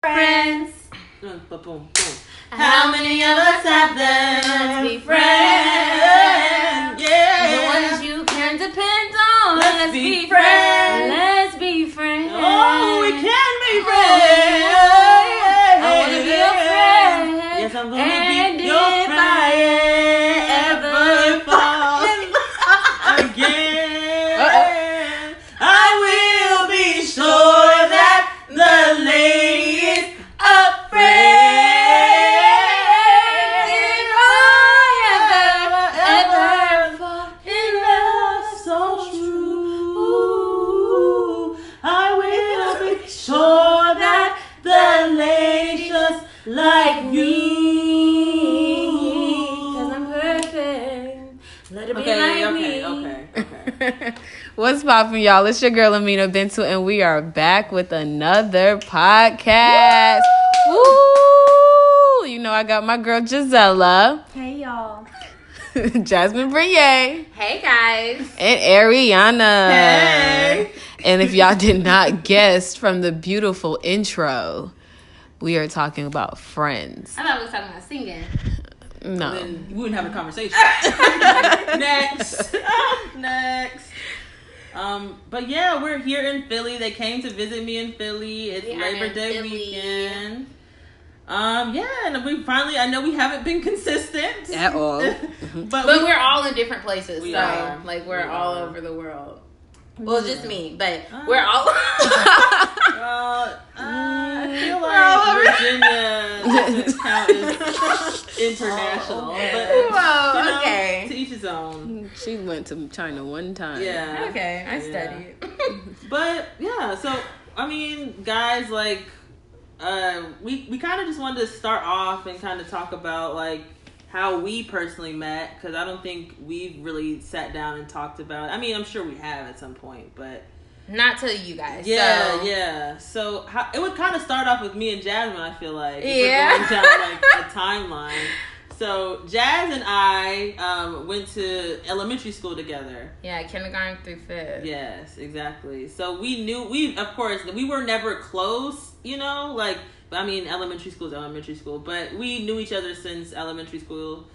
friends. How many of us have them? Let's be friends. What's poppin', y'all? It's your girl Amina Bintu, and we are back with another podcast. Woo! You know I got my girl Gisella, Hey y'all. Jasmine Briere, Hey guys. and Ariana. Hey. And if y'all did not guess from the beautiful intro, we are talking about friends. I thought we was talking about singing. No. Then we wouldn't have a conversation. Next. Next. Um, but yeah, we're here in Philly. They came to visit me in Philly. It's We Labor Day Philly. weekend. Um, yeah, and we finally I know we haven't been consistent. At all. but But we, we're all in different places, We so are. like we're We all are. over the world. Well, just me, but Uh. we're all. uh, I feel We're all over- like Virginia doesn't count as international. But you Whoa, know, okay. to each his own. She went to China one time. Yeah. okay, I Yeah. studied. But yeah, so I mean, guys, like, uh, we we kind of just wanted to start off and kind of talk about like how we personally met because I don't think we've really sat down and talked about. I mean, I'm sure we have at some point, but Not to you guys. yeah, so. yeah. So how, it would kind of start off with me and Jasmine. I feel like if Yeah. we're going down like a timeline. So Jazz and I um, went to elementary school together. Yeah, kindergarten through fifth. Yes, exactly. So we knew we of course we were never close, you know, like I mean elementary school is elementary school, but we knew each other since elementary school.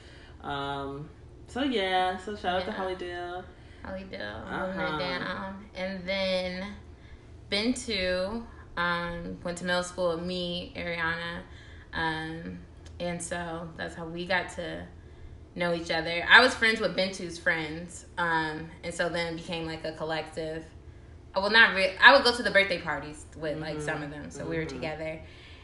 Um so yeah, so shout out to Yeah. Hollydale. Hollydale, Uh-huh. it down. And then Bintu, um, went to middle school with me, Ariana. Um, and so that's how we got to know each other. I was friends with Bintu's friends. Um, and so then it became like a collective. I will not re- I would go to the birthday parties with like Mhm. some of them. So we were Mhm. together.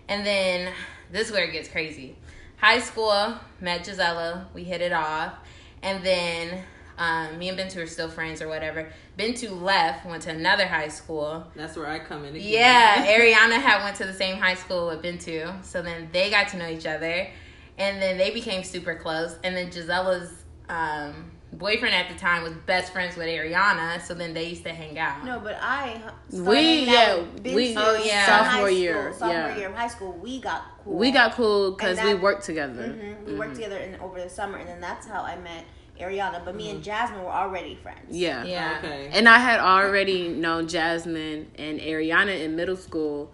And then this is where it gets crazy. High school, met Gisella, we hit it off. And then um, me and Bintu are still friends or whatever. Bintu left, went to another high school. That's where I come in again. Yeah, Ariana had went to the same high school with Bintu, so then they got to know each other, and then they became super close. And then Gisella's um, boyfriend at the time was best friends with Ariana, so then they used to hang out. No, but I We- yeah, we- Oh, yeah. sophomore high school. year, Sophomore yeah. year of high school, we got cool. We got cool because we worked together. Mhm, We worked together in, over the summer, and then that's how I met Ariana. But me and Jasmine were already friends. Yeah. yeah, Okay. And I had already known Jasmine and Ariana in middle school,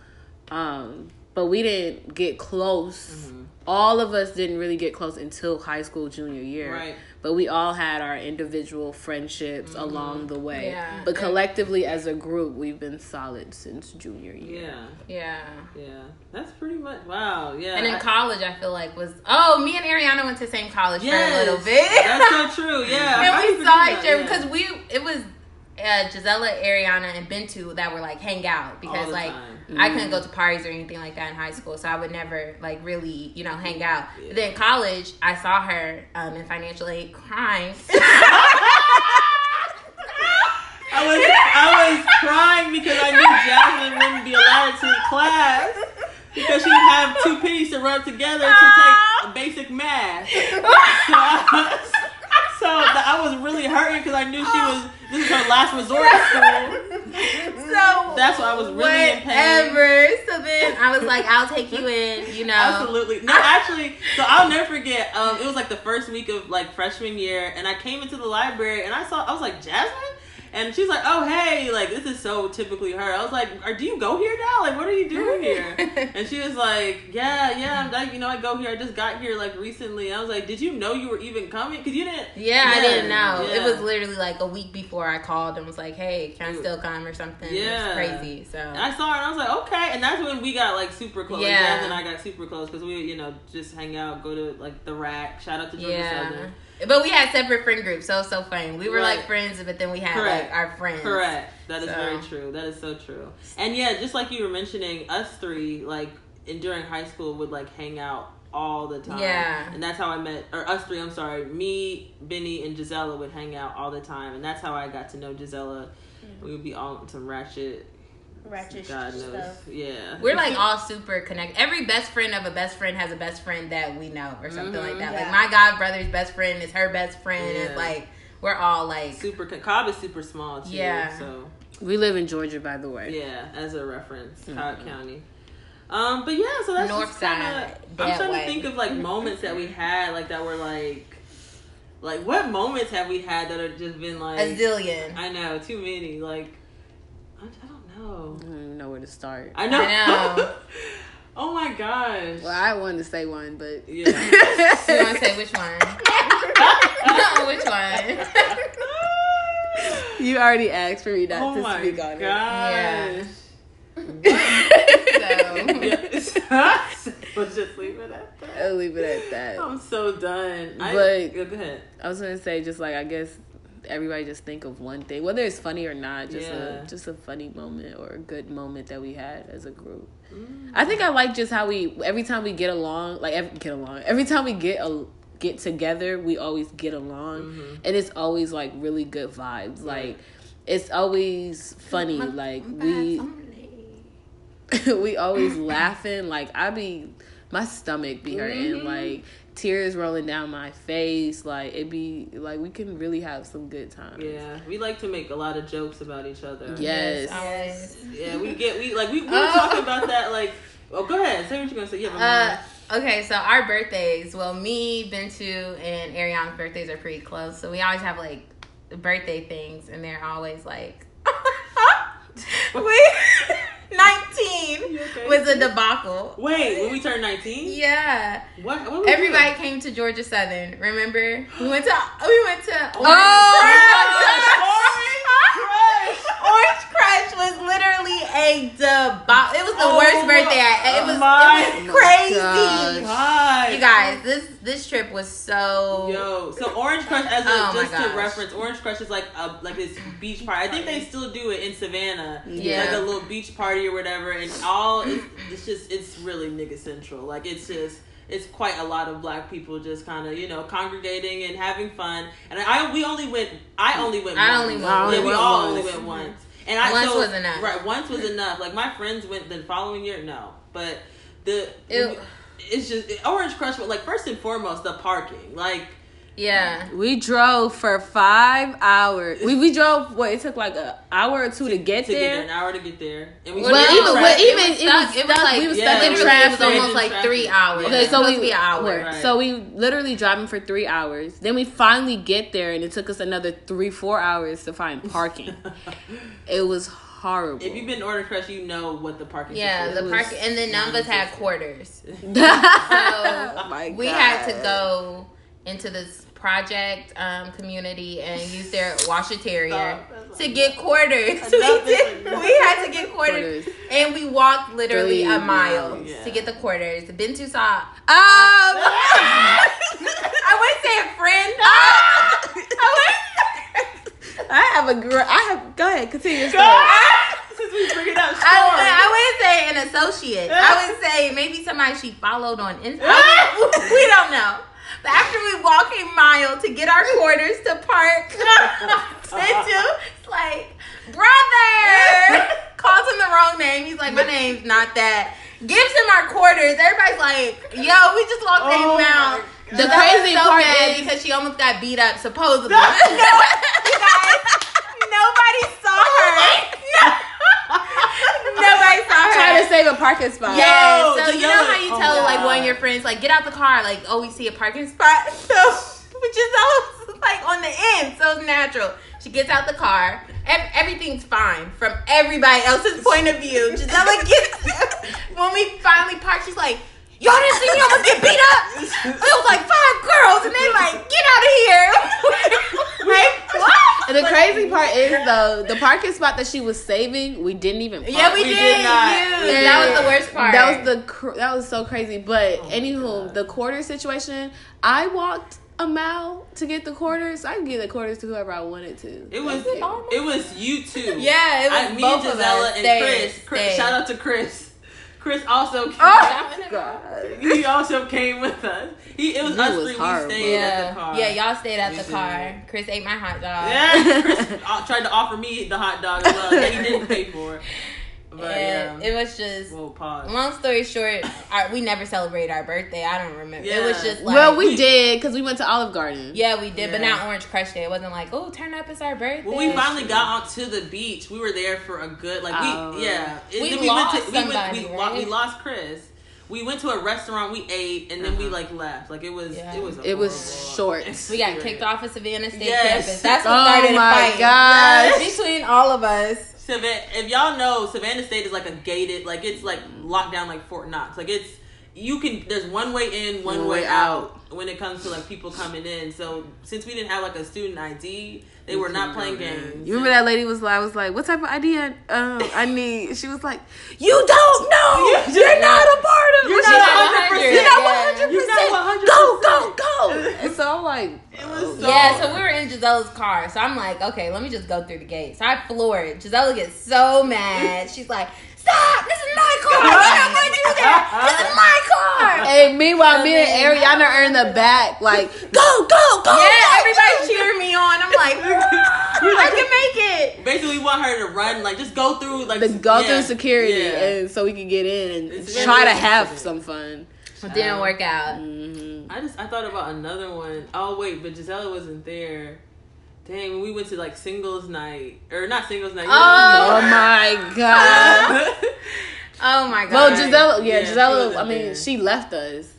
um, but we didn't get close. Mm-hmm. All of us didn't really get close until high school junior year. Right. But we all had our individual friendships Mm-hmm. along the way. Yeah. But collectively as a group, we've been solid since junior year. Yeah. yeah. Yeah. That's pretty much wow, yeah. And in I- college, I feel like was oh, me and Ariana went to the same college yes, for a little bit. That's so true. Yeah. I and we saw each other yeah. because we it was uh, Gisella, Ariana, and Bintu that were like hang out because the like time. I couldn't go to parties or anything like that in high school, so I would never like really you know hang out. Yeah. But then in college, I saw her um, in financial aid crying. I was I was crying because I knew Jasmine wouldn't be allowed to class because she would have two pennies to rub together to take a basic math. So I, so I was really hurting because I knew she was this is her last resort school. so That's why I was really in pain. whatever. So then I was like, I'll take you in. You know, Absolutely. No, actually, so I'll never forget. Um, it was like the first week of like freshman year, and I came into the library and I saw I was like Jasmine, And she's like, "Oh hey, like this is so typically her." I was like, "Are do you go here now? Like, what are you doing here?" and she was like, "Yeah, yeah, I'm like, you know, I go here. I just got here like recently." I was like, "Did you know you were even coming? Because you didn't." Yeah, I didn't know. It was literally like a week before I called and was like, "Hey, can I still come or something?" Yeah. it was crazy. So And I saw her and I was like, okay. And that's when we got like super close. Yeah. And I got super close because we, you know, just hang out, go to like the rack. Shout out to Georgia yeah, Southern. But we had separate friend groups, so it was so funny. We were Right. like friends, but then we had Correct. like our friends. Correct. That is So. very true. That is so true. And yeah, just like you were mentioning, us three, like, in, during high school, would like hang out all the time. Yeah. And that's how I met, or us three, I'm sorry, me, Benny, and Gisela would hang out all the time. And that's how I got to know Gisela. Mm. We would be all on some ratchet, Ratchet God knows. stuff. Yeah. We're like all super connected. Every best friend of a best friend has a best friend that we know or something Mhm. like that. Yeah. Like my god brother's best friend is her best friend. Yeah. It's like we're all like super, con- Cobb is super small too. Yeah. So. We live in Georgia, by the way. Yeah, as a reference, Mhm. Cobb County. Um, but yeah, so that's North just kinda, side, I'm trying way. to think of like moments that we had, like that were like, like what moments have we had that have just been like? a zillion. I know, too many. Like, I, I don't know. I don't even know where to start. I know. I know. oh my gosh. Well, I wanted to say one, but Yeah. You want to say which one? which one? you already asked for me not oh to speak on gosh. so Let's just leave it at that. I'll leave it at that. I'm so done. I, But- go ahead. I was gonna say just like I guess everybody just think of one thing, whether it's funny or not, just Yeah. a just a funny moment or a good moment that we had as a group. Mm. I think I like just how we every time we get along, like every, get along. Every time we get a get together, we always get along, Mhm. and it's always like really good vibes. Like it's always funny. Like we we always laughing. Like I be my stomach be hurting. Mhm. Like tears rolling down my face. Like it be like we can really have some good times. Yeah, we like to make a lot of jokes about each other. Yes. always. Yeah, we get we like we, we were Oh. talking about that like. Oh, go ahead. Say what you're gonna say. Yeah. Uh, okay, so our birthdays. Well, me, Bintu, and Ariana's birthdays are pretty close, so we always have like birthday things, and they're always like, we nineteen okay? was a debacle. Wait, when we turned 19? Yeah, What? what everybody doing? came to Georgia Southern. Remember, we went to we went to Oh, Orange Crush was literally a debacle. It was the Oh worst birthday. I, it was, my it was crazy. gosh. You guys, this this trip was so. Yo, so Orange Crush, as a, Oh just to reference, Orange Crush is like a like this beach party. I think they still do it in Savannah. Yeah. Like a little beach party or whatever, and all it's, it's just it's really nigga central. Like it's just it's quite a lot of black people just kind of you know congregating and having fun. And I we only went I only went. I once. only went Yeah, we all only went once. And I Once so, was enough. Right, once was enough. Like my friends went the following year, no, but the it's just Orange Crush. But like first and foremost, the parking. Like Yeah. We drove for five hours. We we drove what it took like an hour or two to get to get there, there. an hour to get there, and we Well, Well, stayed in even- well, even- it was stuck. was It was like We was stuck yeah, in literally, traffic. It was almost In like traffic. three hours. Okay, so supposed we to be an hour. Right. So we literally driving for three hours. Then we finally get there, and it took us another three, four hours to find parking. it was horrible. if you've been to Orange Crush, you know what the parking. Is. Yeah, the situation park, and then none of us had quarters. oh my we had to go into this project um, community and use their washateria Stop. That's to get quarters. We, did, we had to get quarters, Quarters. and we walked literally Three a mile miles. to get the quarters. Bintu saw. Um, I wouldn't say a friend. I wouldn't. I have a girl. I have. Go ahead, continue your Go story. ahead. Since we bring it up, I, would, I wouldn't say an associate. I would say maybe somebody she followed on Instagram. we don't know. But after we walk a mile to get our quarters to park, into, it's like, brother, calls him the wrong name. He's like, my name's not that. Gives him our quarters. Everybody's like, yo, we just walked Oh a mile. The So that crazy so part bad is- because she almost got beat up, supposedly. no, you guys, nobody saw her. No. Nobody saw her. Trying to save a parking spot. Yeah, Yo, so just you know how you Oh tell like one of your friends like get out the car like oh we see a parking spot so which is all like on the end so it's natural She gets out the car. Ev- everything's fine from everybody else's point of view. Gisela gets when we finally park. She's like, "Y'all didn't see me almost get beat up." It was like five girls, and they like, "Get out of here!" like what? And the crazy part is though, the parking spot that she was saving, we didn't even. Park. Yeah, we, We did. did not. use. That was the worst part. That was the cr- that was so crazy. But Oh my anywho, God. the quarter situation, I walked a mile to get the quarters. I could give the quarters to whoever I wanted to. It was it was you two. Yeah, it was I, me both and of us. and Stay, Chris. Chris. stay. Shout out to Chris. Chris also came. Oh God. he also came with us. He it was He us was three. horrible. We stayed at the Yeah, car. yeah, y'all stayed at We the did. car. Chris ate my hot dog. Yeah, Chris uh, tried to offer me the hot dog as well that he didn't pay for. But and yeah, it was just well, pause. long story short our, we never celebrated our birthday i don't remember it was just like well, we we- did because we went to Olive Garden. yeah we did but Yeah. not orange crush day it wasn't like oh turn up it's our birthday When we finally got onto the beach, we were there for a good like we Oh. yeah. And We then lost went to, we, went, we, right? we lost Chris. We went to a restaurant, we ate, and then we Uh-huh. like left. Like it was Yeah. it was a It was horrible short. we got kicked off of savannah state Yes. campus that's what Oh started a my fight gosh. between all of us Savannah, if y'all know, Savannah State is like a gated, like it's like locked down like Fort Knox. Like it's you can there's one way in, one, One way way out when it comes to like people coming in. So since we didn't have like a student ID, they were not playing games. You remember that lady was like, I was like, what type of ID I, um, I need? She was like, you don't know. You- You're not a part of You're it. not not 100%. You're not 100%. You're not 100%. Go, go, go. And so I'm like, It was so yeah, so we were in Gisela's car. So I'm like, okay, let me just go through the gate. So I floor it. Gisela gets so mad. She's like, stop, this is my car. You're not going to do that. This is my car. Hey, meanwhile, me and Ariana are in the back, like, go, go, go. Yeah, go, everybody go. cheering me on. I'm like, I can make it. Basically, we want her to run, like just go through, like To go yeah, through security, yeah. and so we can get in and It's try to have interesting. some fun. It didn't work out. hmm I just I thought about another one. Oh wait, but Gisela wasn't there. Dang, when we went to like singles night or not singles night. you Oh know- my god. Oh my god. Oh well, Gisela, yeah, Yeah, she Gisela. wasn't I mean, there. she left us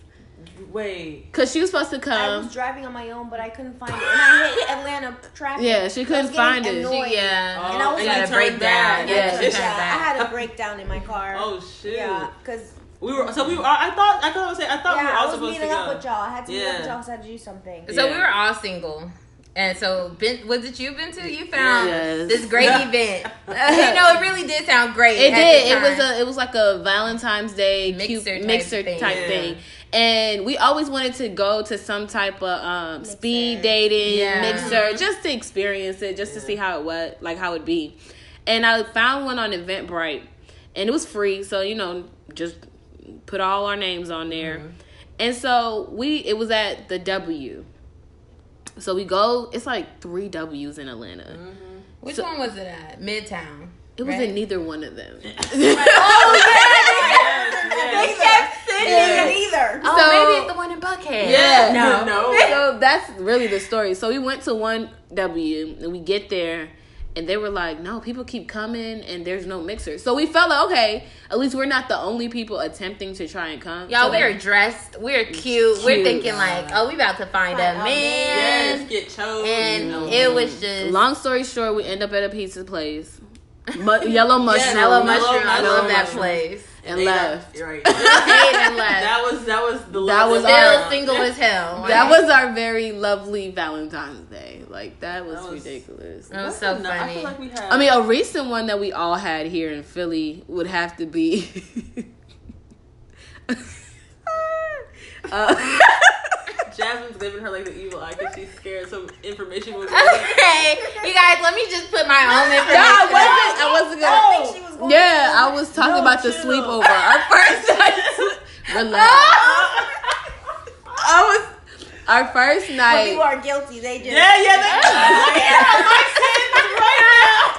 wait. because she was supposed to come. I was driving on my own, but I couldn't find it, and I hit Atlanta traffic. Yeah, she couldn't find it. annoyed. yeah. And I oh, was Oh, got you a turned breakdown. Yeah, Yeah. Yeah, I had a breakdown in my car. Oh shit. Yeah, because We were so we were. I thought I thought I was saying I thought we were yeah, all I was supposed to meeting up go. with y'all. I had to meet up with y'all, so I had to do something. So Yeah. we were all single. And so, ben, was it you, Bintu? You found Yes. this great Yeah. event. you know, it really did sound great. It did. It was a. It was like a Valentine's Day Mixer cute type mixer thing. type Yeah. thing. And we always wanted to go to some type of um, speed dating Yeah. mixer, just to experience it, just to see how it was, like how it'd be. And I found one on Eventbrite, and it was free. So you know, just put all our names on there. Mm-hmm. And so we, it was at the W. So we go. It's like three W's in Atlanta. Mm-hmm. Which so- one was it at? Midtown. It was right? in neither one of them. They kept sending Yeah. it either. Oh, So- maybe it's the one in Buckhead. Yeah. No. No. so that's really the story. So we went to one W and we get there and they were like, No, people keep coming and there's no mixer. So we felt like, okay, at least we're not the only people attempting to try and come. Y'all, so we are dressed. We're cute. We're thinking like, oh, we about to find Find a a man. Yes, get chose. And No. it was just long story short, we end up at a pizza place. Mu- yellow mushroom. Yellow Mellow mushroom. I mushroom. love that place. And They got- left. Right. And left. that was that was the That was Still our- single as hell. That was our very lovely Valentine's Day. Like that was, That was- ridiculous. It was so No, I funny. feel like we had. I mean, a recent one that we all had here in Philly would have to be. uh, Jasmine's giving her like the evil eye because she's scared some information will go. okay, you guys, let me just put my own no, information. I wasn't. I wasn't gonna. Oh. think she was going Yeah, to- I was talking No, about the sleepover. Our first night. Relax. I was our first When night. people are guilty, they just. Yeah, yeah, that,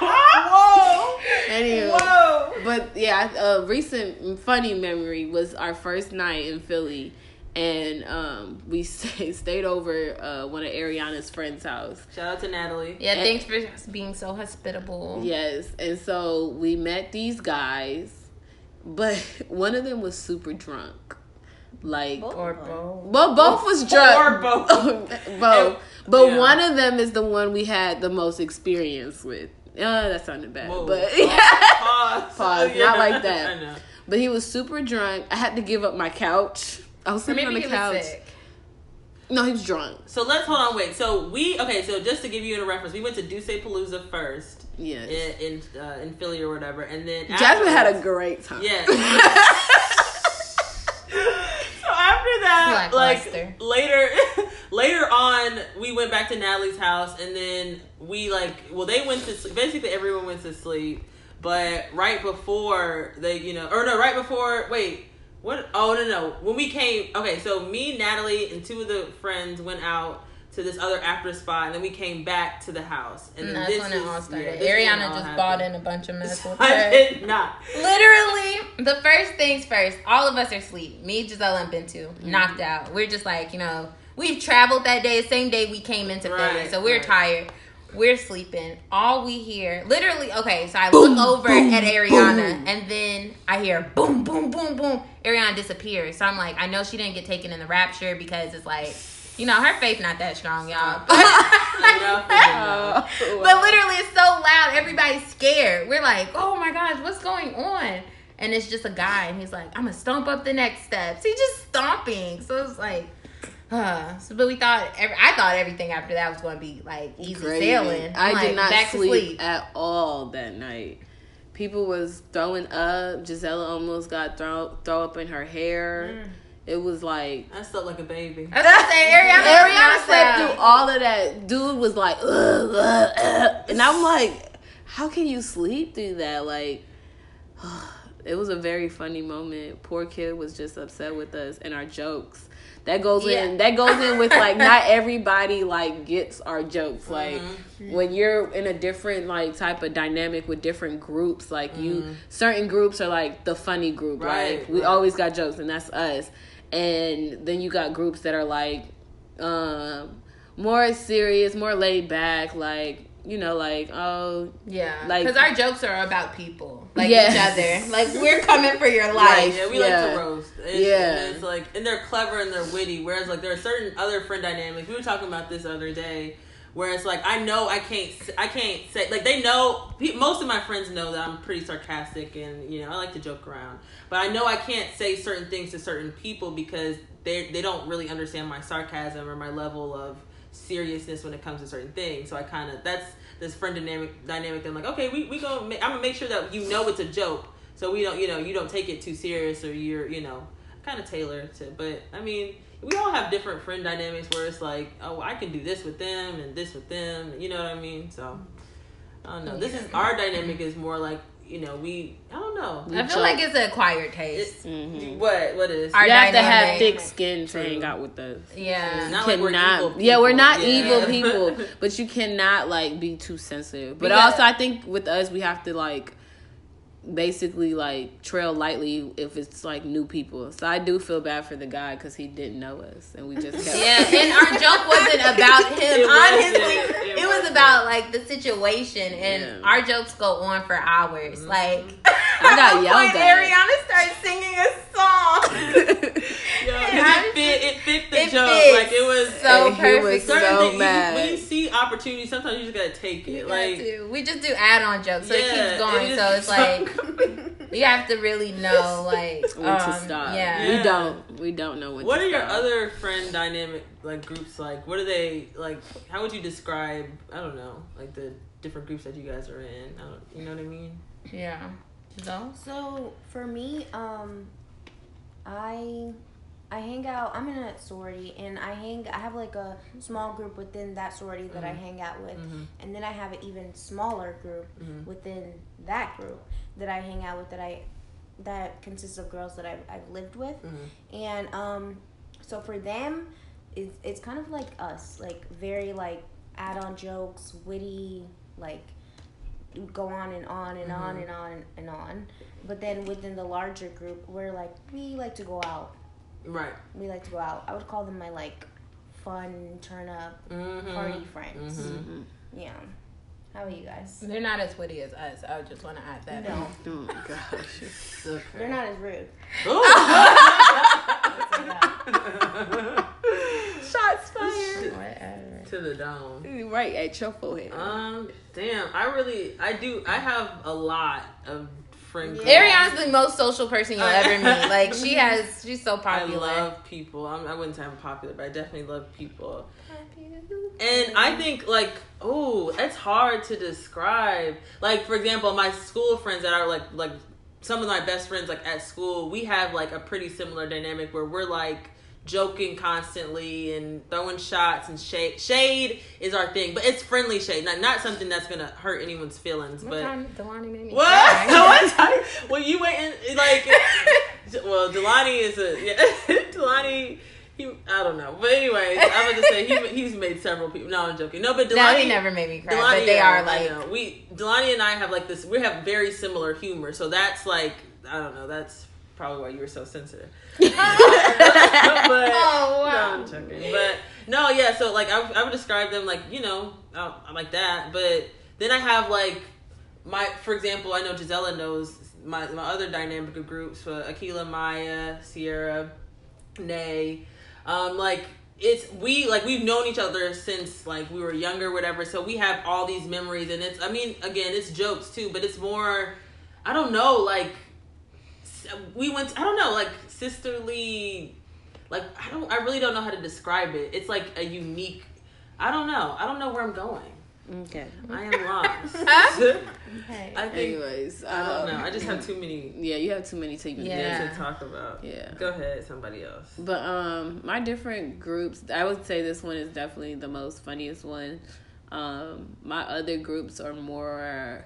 right now. Whoa, Anyway, whoa. but yeah, a recent funny memory was our first night in Philly, and um, we stay, stayed over uh, one of Ariana's friends' house. Shout out to Natalie. Yeah, thanks for being so hospitable. Yes, and so we met these guys, but one of them was super drunk. Like, Both Or of both. well, both was drunk. Or both. both. But Yeah. one of them is the one we had the most experience with. Uh, that sounded bad, Whoa. but Pause. Pause, not like that. I know. but he was super drunk. I had to give up my couch. I was Or sleeping on the he was couch. sick. No, he was drunk. So let's hold on. Wait. So we okay. So just to give you a reference, we went to Duce Palooza first Yes. in in, uh, in Philly or whatever, and then Jasmine had a great time. Yeah. so after that, like Lackluster. later, later on, we went back to Natalie's house, and then we like, well, they went to sleep. Basically, everyone went to sleep, but right before they, you know, or no, right before, wait. What? Oh no no! When we came, okay, so me, Natalie, and two of the friends went out to this other after spot, and then we came back to the house, and And then that's this when it all started. this is when it Ariana all just happened. bought in a bunch of mess with I did not. Literally, the first things first. All of us are asleep. Me, Giselle, and Bintu Mm-hmm. knocked out. We're just like you know, we've traveled that day, same day we came into Philly, so we're right. tired. We're sleeping. All we hear, literally, okay. So I look over at Ariana, and then I hear boom, boom, boom, boom. Ariana disappears. So I'm like, I know she didn't get taken in the rapture because it's like, you know, her faith not that strong, y'all. Enough is enough. But literally, it's so loud. Everybody's scared. We're like, oh my gosh, what's going on? And it's just a guy, and he's like, I'm gonna stomp up the next steps. He's just stomping. So it's like, uh. So, but we thought, every, I thought everything after that was gonna be like easy Crazy. sailing. I I'm did not back sleep, sleep. at all that night. People was throwing up. Gisela almost got throw throw up in her hair. Mm. It was like I slept like a baby. I was gonna say, Ariana, Ariana slept through all of that. Dude was like, ugh, ugh, ugh. and I'm like, how can you sleep through that? Like, it was a very funny moment. Poor kid was just upset with us and our jokes. That goes Yeah. in. That goes in with like not everybody like gets our jokes. Like Mm-hmm. when you're in a different like type of dynamic with different groups, like Mm-hmm. you certain groups are like the funny group. Right, Like we right. always got jokes, and that's us. And then you got groups that are like um more serious, more laid back, like you know, like oh Yeah, Like- because our jokes are about people, like Yes. each other. Like we're coming for your life. Yeah, we Yeah. like to roast. It's, Yeah. and it's like, and they're clever and they're witty. Whereas, like, there are certain other friend dynamics. We were talking about this the other day, where it's like, I know I can't, I can't say, like, they know. Most of my friends know that I'm pretty sarcastic and you know I like to joke around. But I know I can't say certain things to certain people because they they don't really understand my sarcasm or my level of seriousness when it comes to certain things. So I kind of that's this friend dynamic dynamic. I'm like, okay, we we go. I'm gonna make sure that you know it's a joke, so we don't you know you don't take it too serious or you're you know kind of tailored to. But I mean, we all have different friend dynamics where it's like, oh, I can do this with them and this with them. You know what I mean? So I don't know. This is our dynamic is more like you know we I don't know. I feel like it's an acquired taste. It, What what is Our you have to have thick skin to hang out with us. yeah. It's not like we're cannot. yeah, we're not Yeah. evil people, but you cannot like be too sensitive. But Because- also, I think with us, we have to like basically like trail lightly if it's like new people. So I do feel bad for the guy because he didn't know us, and we just kept. Yeah, and our joke wasn't about him. It honestly, wasn't. it, It was wasn't. About like the situation, and Yeah. our jokes go on for hours. Mm-hmm. Like I got at one yelled at. Ariana started singing a song. Yo, 'cause I'm it fit. It fit the it joke. fits Like it was so And he perfect. was certain so things, mad. when you see opportunities, sometimes you just gotta take it. You like to. We just do add-on jokes, so it keeps going. it so is- it's like you have to really know, like, when um, to stop. Yeah. We don't. We don't know when. What to are your other friend dynamic like groups like? What are they like? How would you describe? I don't know, like the different groups that you guys are in. I don't, you know what I mean? Yeah. So So for me, um, I I hang out. I'm in a sorority, and I hang. I have like a small group within that sorority that I hang out with, Mhm. and then I have an even smaller group Mhm. within that group that I hang out with. That I that consists of girls that I've, I've lived with, Mhm. and um, so for them, it's it's kind of like us, like very like add-on jokes, witty, like go on and on and on Mhm. and on and on. But then within the larger group, we're like we like to go out. Right. We like to go out. I would call them my like fun turn up Mm-hmm. party friends. Mhm. Yeah. How are you guys? they're not as witty as us. I just want to add that. No, Oh my gosh. Okay. they're not as rude. Shots fired. Whatever. To the dome. Right at your forehead. Um, damn. I really, I do. I have a lot of friends. Yeah. Ariana's the most social person you'll ever meet. Like she has, she's so popular. I love people. I'm, I would not say I'm popular, but I definitely love people. And I think like, oh, it's hard to describe. Like for example, my school friends that are like like some of my best friends like at school, we have like a pretty similar dynamic where we're like joking constantly and throwing shots and shade. Shade is our thing, but it's friendly shade, not not something that's gonna hurt anyone's feelings. What but time Delani made me what time? Well, you went in like. well, Delani is a yeah. Delani. He, I don't know, but anyways, I'm gonna say he he's made several people. No, I'm joking. No, but Delani. No, never made me cry. Delani, but they are like we Delani and I have like this. We have very similar humor, so that's like I don't know. That's probably why you were so sensitive. but, Oh, wow. No, I'm joking. But no, yeah. So like I, I would describe them like you know uh, I'm like that. But then I have like my for example, I know Gisela knows my my other dynamic of groups for Akila, Maya, Sierra, Nay. Um, like it's we like we've known each other since like we were younger, whatever. So we have all these memories, and it's I mean again it's jokes too, but it's more I don't know like we went I don't know like sisterly like I don't I really don't know how to describe it. It's like a unique I don't know I don't know where I'm going. Okay. I am lost. okay. I think Anyways, I don't um, know. I just have too many Yeah, you have too many to even Yeah. things to talk about. Yeah. Go ahead, somebody else. But um, my different groups, I would say this one is definitely the most funniest one. Um, my other groups are more,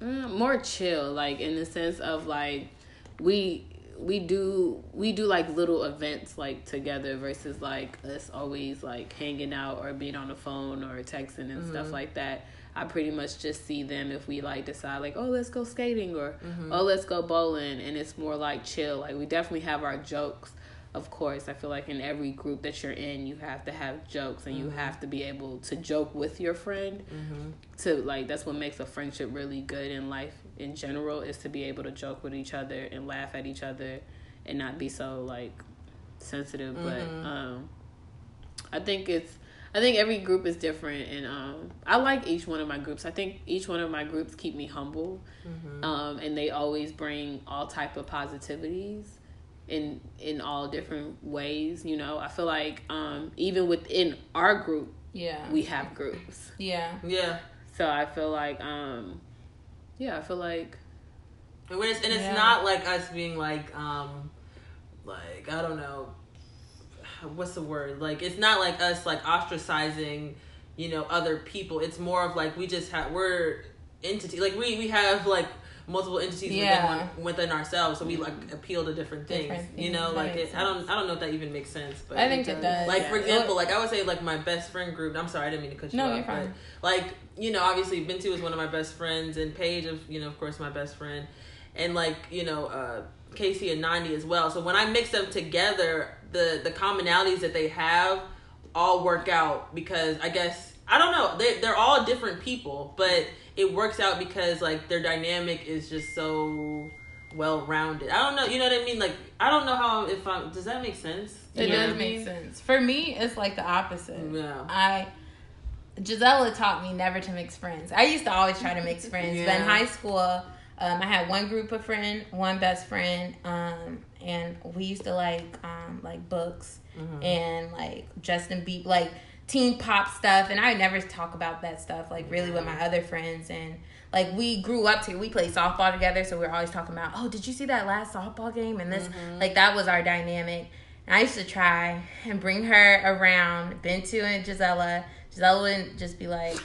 mm, more chill, like in the sense of like we we do we do like little events like together versus like us always like hanging out or being on the phone or texting and stuff mm-hmm. like that. I pretty much just see them if we like decide like, oh, let's go skating or mm-hmm. oh, let's go bowling, and it's more like chill. Like we definitely have our jokes. Of course, I feel like in every group that you're in, you have to have jokes, and you have to be able to joke with your friend. To like, that's what makes a friendship really good in life in general is to be able to joke with each other and laugh at each other, and not be so like sensitive. But um, I think it's I think every group is different, and um, I like each one of my groups. I think each one of my groups keep me humble, um, and they always bring all type of positivities in in all different ways. You know, I feel like um, even within our group, yeah. we have groups. yeah. Yeah. So I feel like, um, yeah, I feel like And it's and it's Yeah. not like us being like um like I don't know what's the word? Like it's not like us like ostracizing, you know, other people. It's more of like we just have we're entity like we we have like multiple entities Yeah. within within ourselves, so we like appeal to different things. Different you know, That like it, I don't I don't know if that even makes sense, but I think it does. like for example, like I would say like my best friend group. I'm sorry, I didn't mean to cut you No, off. you're fine. But like you know, obviously Bintu is one of my best friends, and Paige, of you know, of course, my best friend, and like you know, uh, Casey and Nandi as well. So when I mix them together, the the commonalities that they have all work out because I guess I don't know they they're all different people, but it works out because like their dynamic is just so well rounded. I don't know, you know what I mean? Like I don't know how if I'm. Does that make sense? It You know does make mean? sense. For me, it's like the opposite. Yeah. I Gisela taught me never to mix friends. I used to always try to mix friends, but in high school, um, I had one group of friend, one best friend, um, and we used to like um, like books Mm-hmm. and like Justin Bieber, like teen pop stuff, and I would never talk about that stuff like really with my other friends and. Like we grew up to, we played softball together, so we were always talking about, oh, did you see that last softball game? And this, Mm-hmm. like, that was our dynamic. And I used to try and bring her around, Bintu and Gisela. Gisela would just be like,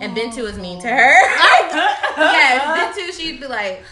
and Bintu was mean to her. yes, Bintu, she'd be like,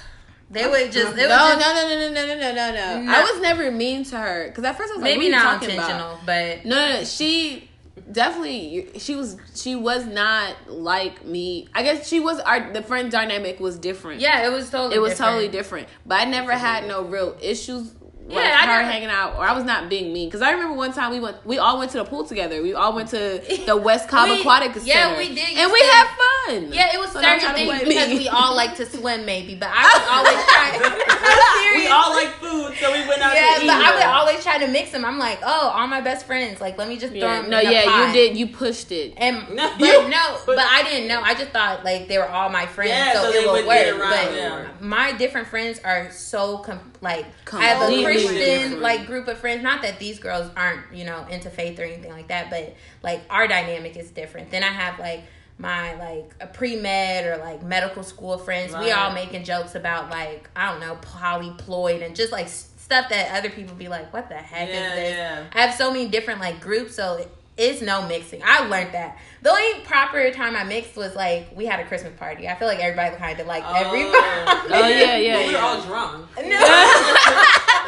they would just, it no, was no, just, no, no, no, no, no, no, no, No. I was never mean to her because at first I was like, maybe what are you not talking about? intentional, but No, no, no. She definitely she was she was not like me. I guess she was our the friend dynamic was different. yeah, it was totally it was different. totally different. But I never had no real issues. Like Yeah, I her never- hanging out, or I was not being mean. Because I remember one time we went, we all went to the pool together. We all went to the West Cobb We- Aquatic Center. yeah, we did and we to- had fun. Yeah, it was So certain things because me. we all like to swim, maybe. But I was always trying. I'm We all like food, so we went out Yeah, to but I would always try to mix them. I'm like, oh, all my best friends. Like, let me just throw Yeah. them. No, in a yeah, pot. you did. You pushed it. And No, but you- no, but- but I didn't know. I just thought like they were all my friends, Yeah, so, so it they would would work. get around, but yeah. my different friends are so com- like I have a Completely Christian like group of friends. Not that these girls aren't you know into faith or anything like that, but like our dynamic is different. Then I have like my like a pre med or like medical school friends. We all making jokes about like I don't know polyploid and just like stuff that other people be like, what the heck Yeah, is this? yeah. I have so many different like groups, so it- it's no mixing. I learned that. The only proper time I mixed was like we had a Christmas party. I feel like everybody kind of like everybody. Oh. oh, yeah, yeah, But we were all drunk. No.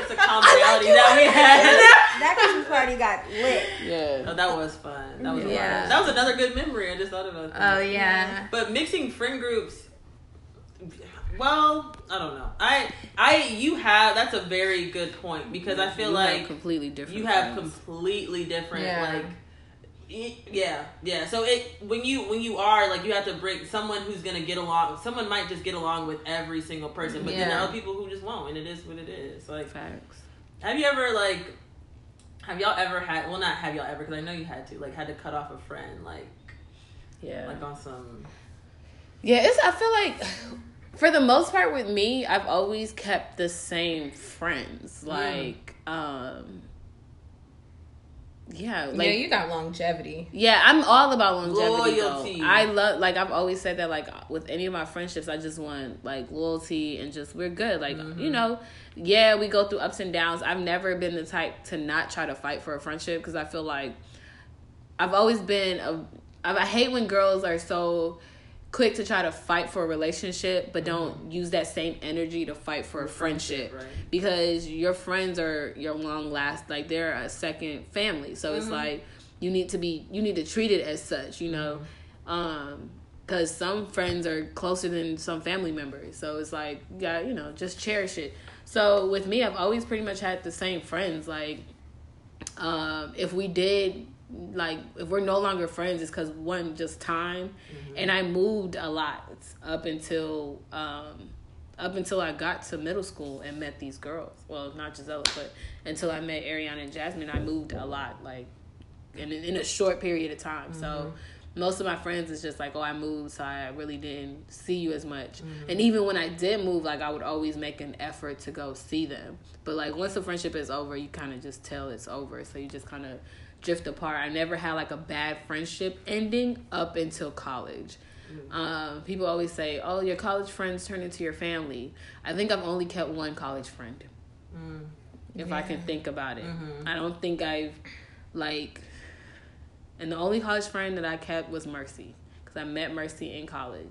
it's a commonality that we had. That Christmas party got lit. Yeah. Oh, that was fun. That was Yeah. fun. That was another good memory. I just thought about that. oh yeah. But mixing friend groups, well, I don't know. I, I, you have. That's a very good point because I feel You have like completely different. you have friends. completely different Yeah. like. Yeah, yeah. So it when you when you are like you have to bring someone who's gonna get along. Someone might just get along with every single person, but then there are people who just won't, and it is what it is. Like, facts. have you ever like, have y'all ever had? Well, not have y'all ever because I know you had to like had to cut off a friend like Yeah. like on some. Yeah, it's. I feel like for the most part with me, I've always kept the same friends. Like, um, yeah, like yeah, you got longevity. Yeah, I'm all about longevity. Loyalty. Though. I love like I've always said that like with any of my friendships, I just want like loyalty and just we're good. Like Mm-hmm. you know, yeah, we go through ups and downs. I've never been the type to not try to fight for a friendship because I feel like I've always been a. I I hate when girls are so quick to try to fight for a relationship but don't use that same energy to fight for a friendship, friendship, right. because your friends are your long last like they're a second family. So it's like you need to be you need to treat it as such you know? Um because some friends are closer than some family members. So it's like yeah you know just cherish it. So with me i've always pretty much had the same friends. Like um if we did like if we're no longer friends it's because one just time. And i moved a lot up until um up until i got to middle school and met these girls. Well not gisella but until i met ariana and jasmine i moved a lot like in, in a short period of time. So most of my friends is just like oh i moved so i really didn't see you as much. Mm-hmm. And even when i did move like i would always make an effort to go see them. But like once the friendship is over you kind of just tell it's over. So you just kind of drift apart. I never had like a bad friendship ending up until college. Mm-hmm. Um, people always say oh your college friends turn into your family. I think i've only kept one college friend mm. if i can think about it. Mm-hmm. I don't think i've like and the only college friend that I kept was Mercy because I met Mercy in college.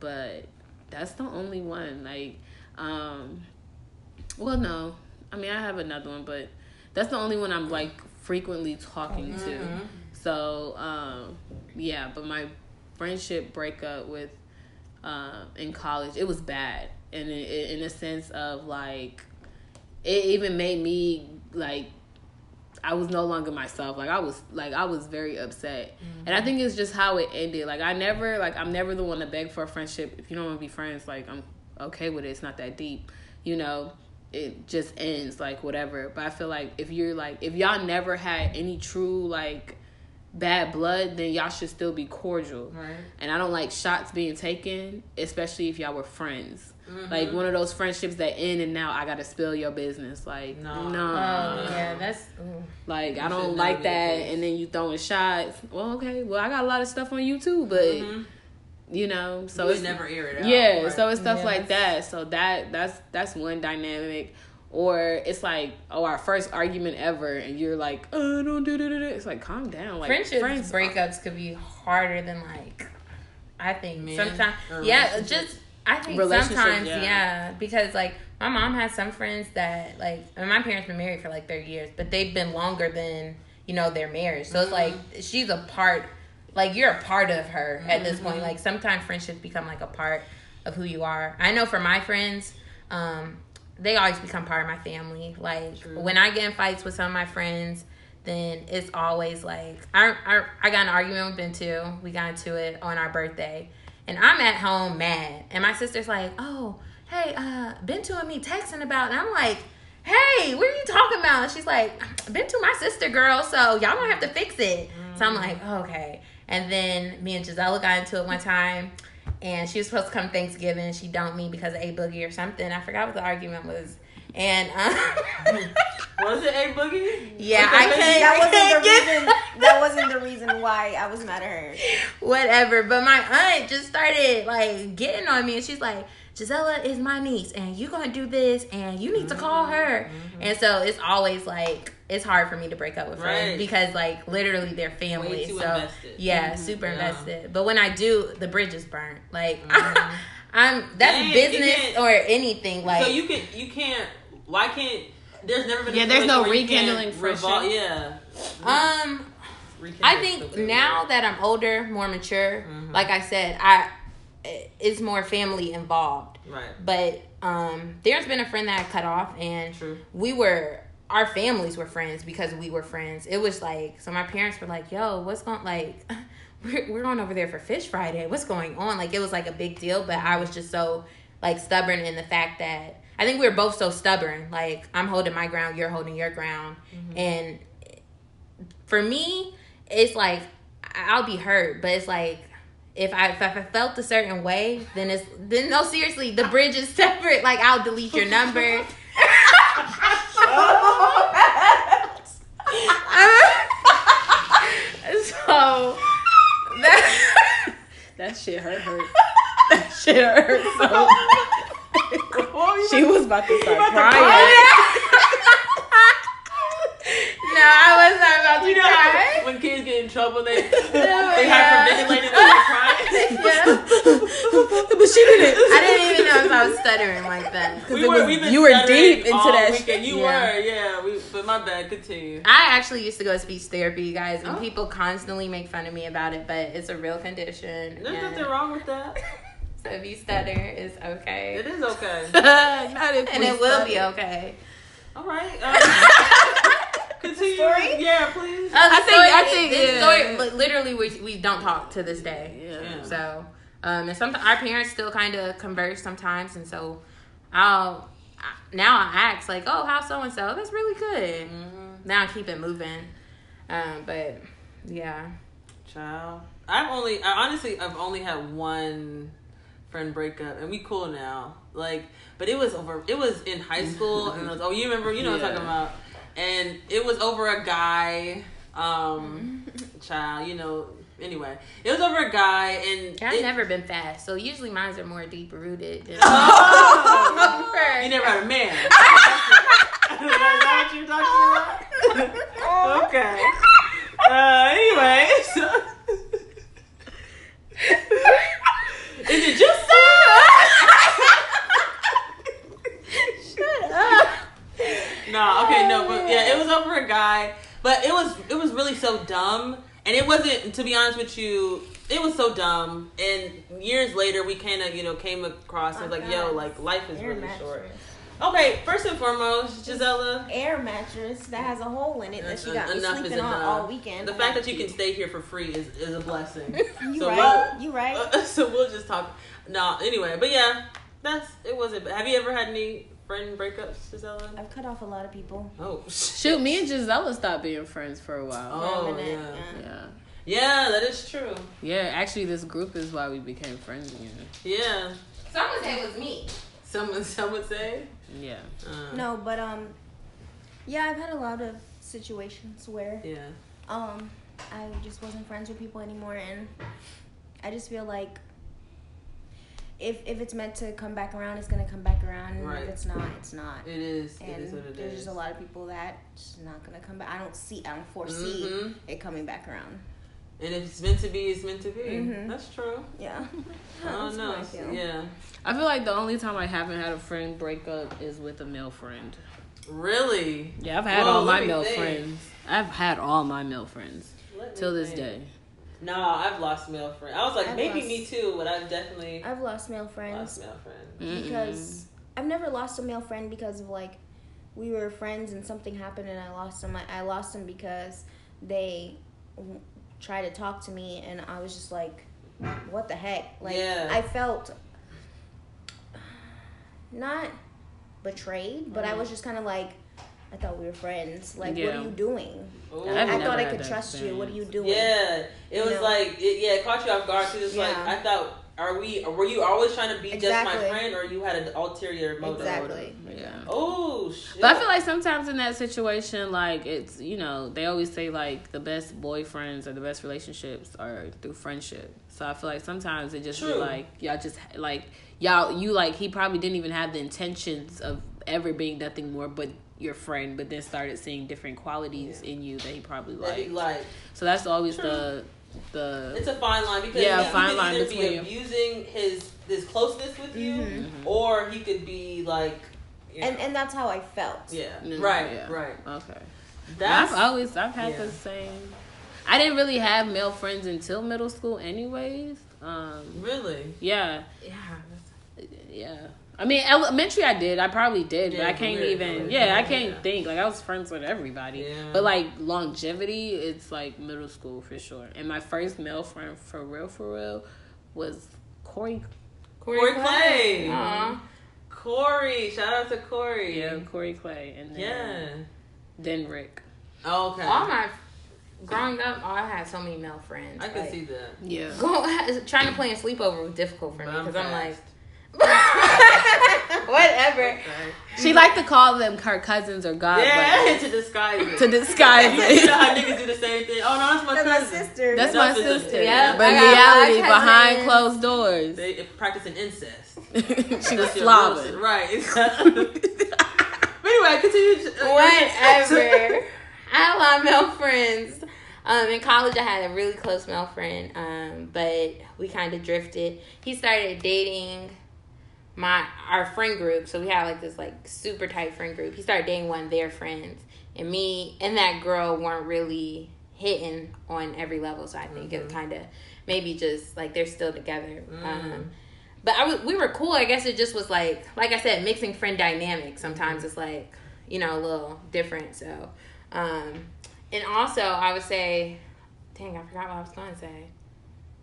But that's the only one. Like, um, well, no, I mean I have another one, but that's the only one I'm like frequently talking to. So, um, yeah, but my friendship breakup with um, in college it was bad, and in, in a sense of like it even made me like I was no longer myself. Like I was like I was very upset. Mm-hmm. And I think it's just how it ended. Like I never like I'm never the one to beg for a friendship. If you don't want to be friends, like I'm okay with it. It's not that deep. You know, it just ends like whatever. But I feel like if you're like if y'all never had any true like bad blood, then y'all should still be cordial. Right. And I don't like shots being taken, especially if y'all were friends. Like one of those friendships that end and now I gotta spill your business. Like No. no, Oh yeah, that's ooh. like I don't like that, the and then you throwing shots. Well, okay, well I got a lot of stuff on you too, but Mhm. you know, so So it's it's never air it out. yeah, right. so it's stuff Yeah, like that. So that that's that's one dynamic. Or it's like, oh, our first argument ever, and you're like, oh, don't do that. It's like, calm down. Like friendships friends breakups could be harder than like I think Men sometimes yeah just I think sometimes yeah. yeah. because like my mom has some friends that like and my parents been married for like 30 years but they've been longer than you know their marriage. So it's like she's a part like you're a part of her at this point. Like sometimes friendships become like a part of who you are. I know for my friends um they always become part of my family. Like when I get in fights with some of my friends then it's always like I, I I got an argument with Bintu. We got into it on our birthday, and I'm at home mad, and my sister's like, "Oh, hey, uh, Bintu and me texting about," and I'm like, "Hey, what are you talking about? And she's like, Bintu my sister girl, so y'all don't have to fix it. So I'm like, oh, okay. And then me and Gisela got into it one time, and she was supposed to come Thanksgiving. She dumped me because of a boogie or something. I forgot what the argument was. And um, Was it a boogie? yeah, I couldn't. That wasn't the reason. That wasn't the reason why I was mad at her. whatever. But my aunt just started like getting on me, and she's like, Gisela is my niece, and you gonna do this, and you need to call her. Mm-hmm. And so it's always like it's hard for me to break up with Right. friends because like literally they're family. So invested. yeah, mm-hmm. super Yeah. invested. But when I do, the bridge is burnt. Like mm-hmm. I'm that's Dang, business or anything. Like so you can you can't. Why can't? There's never been. a Yeah, there's no where you can't rekindling revol- friendship. Yeah. um Rekindle I think now weird. that I'm older, more mature, Mm-hmm. like I said, I it's more family involved. Right. But um there's been a friend that I cut off and True. we were our families were friends because we were friends. It was like so my parents were like, "Yo, what's going like we're we're going over there for Fish Friday. What's going on?" Like it was like a big deal, but I was just so like stubborn in the fact that I think we were both so stubborn. Like I'm holding my ground, you're holding your ground. Mm-hmm. And for me, it's like I'll be hurt, but it's like if I if I felt a certain way, then it's then no seriously, the bridge is separate. Like I'll delete your number. so that That shit hurt her. That shit hurt so. She was about to start crying. no, I was not about to You know cry. when kids get in trouble, they they yeah. hyperventilate and they're crying. Yeah. but she didn't. I didn't even know if I was stuttering like that. We were, was- we've you were deep into all that Weekend. You Yeah. were, yeah. We, but my bad. Continue. I actually used to go to speech therapy, you guys, and Oh. people constantly make fun of me about it, but it's a real condition. There's and nothing wrong with that. So if you stutter, it's okay. It is okay. Not if and we it will be okay. All right. Um, continue. Story? Yeah, please. I think- I think, this yeah. story, literally, we, we don't talk to this day. Yeah. So, um, and some our parents still kind of converse sometimes, and so I'll now I ask like, "Oh, how so and so?" That's really good. Mm-hmm. Now I keep it moving, um, but yeah, Child. I've only, I honestly, I've only had one friend breakup, and we cool now. Like, but it was over. It was in high school, and it was, oh, you remember? You know what I'm talking about? And it was over a guy. Um, child, you know. Anyway, it was over a guy, and I've it- never been fast, so usually mines are more deep rooted. Than Oh, you never had a man. Is that what you're talking about? okay. Uh, anyway. Is it just so? Shut up. No, okay, no, but yeah, it was over a guy, but it was it was really so dumb, and it wasn't. To be honest with you, it was so dumb. And years later, we kind of you know came across and was like, yo, like life is Air really short. mattress. Okay, first and foremost, Gisela. Air mattress that has a hole in it that she got me Enough is sleeping on enough. all weekend. The fact that you can stay here for free is, is a blessing. You So right? we'll- You right? Uh, so we'll just talk. No, anyway, but yeah, that's it. Wasn't. Have you ever had any friend breakups, Gisela? I've cut off a lot of people. Oh, Shoot, me and Gisela stopped being friends for a while. Oh, for a minute, yeah. Yeah. Yeah, that is true. Yeah, actually, this group is why we became friends again. Yeah. Someone say it was me. Someone, some would say. Yeah. Uh, No, but um, yeah, I've had a lot of situations where Yeah. um, I just wasn't friends with people anymore, and I just feel like if if it's meant to come back around, it's gonna come back around, and Right. if it's not, it's not. It is. It And is what it there's is. just a lot of people that just not gonna come back. I don't see, I don't foresee Mhm. it coming back around. And if it's meant to be, it's meant to be. Mhm. That's true. Yeah. I don't know. I feel. Yeah. I feel like the only time I haven't had a friend break up is with a male friend. Really? Yeah, I've had Whoa, all my male think. friends. I've had all my male friends till this think. day. No, I've lost male friends. I was like, I've maybe lost- me too, but I've definitely I've lost male friends. lost male friends. Mm-mm. because I've never lost a male friend because of like we were friends and something happened and I lost them. I, I lost them because they w- tried to talk to me and I was just like, what the heck? Like Yeah. I felt not betrayed, but I Mhm. was just kind of like, I thought we were friends. Like, what are you doing? Ooh. I've I thought I could that trust you. What are you doing? Yeah, it was know? like it, yeah, it caught you off guard. Cause it's like I thought, are we? Were you always trying to be just my friend, or you had an ulterior motive? Exactly. Yeah. Oh shit! But I feel like sometimes in that situation, like it's you know they always say like the best boyfriends or the best relationships are through friendship. So I feel like sometimes it just be like y'all just like y'all you like he probably didn't even have the intentions of ever being nothing more but your friend, but then started seeing different qualities in you that he probably that he liked. like So that's always True. the the it's a fine line because Yeah, he, fine he could line either between be abusing his his closeness with you, Mhm. or he could be like, And know, and that's how I felt. yeah, Mm, right, yeah. right. okay. That's I've always I've had yeah. the same. I didn't really have male friends until middle school, anyways. Um, really. yeah, Yeah. yeah. I mean, elementary I did. I probably did, but I can't weird, even. weird. Yeah, I can't Yeah. think. Like I was friends with everybody, Yeah. but like longevity, it's like middle school for sure. And my first male friend for real, for real, was Corey. Corey Clay. Aw. Uh-huh. Uh-huh. Corey, shout out to Corey. Yeah, Corey Clay, and then, Yeah. then Rick. Oh, okay. All my growing up, oh, I had so many male friends. I can like, see that. Yeah. Go, trying to play in sleepover was difficult for me But I'm because I'm like, fast. whatever. She liked to call them her cousins or god Yeah, to disguise it. to disguise you it. know how niggas do the same thing. Oh no, that's my That's my sister. That's That's my the- sister. Yeah, but in reality, behind closed doors, They practicing incest. she was That's slobbing. Right. but anyway, I continue. uh, Whatever. I had a lot of male friends. Um, in college, I had a really close male friend, um, but we kind of drifted. He started dating my our friend group, so we had like this like super tight friend group. He started dating one of their friends, and me and that girl weren't really hitting on every level. So I think it kind of maybe just like they're still together. Um, but I we were cool. I guess it just was like, like I said, mixing friend dynamics. Sometimes it's like, you know, a little different. So, um, and also I would say, dang, I forgot what I was going to say.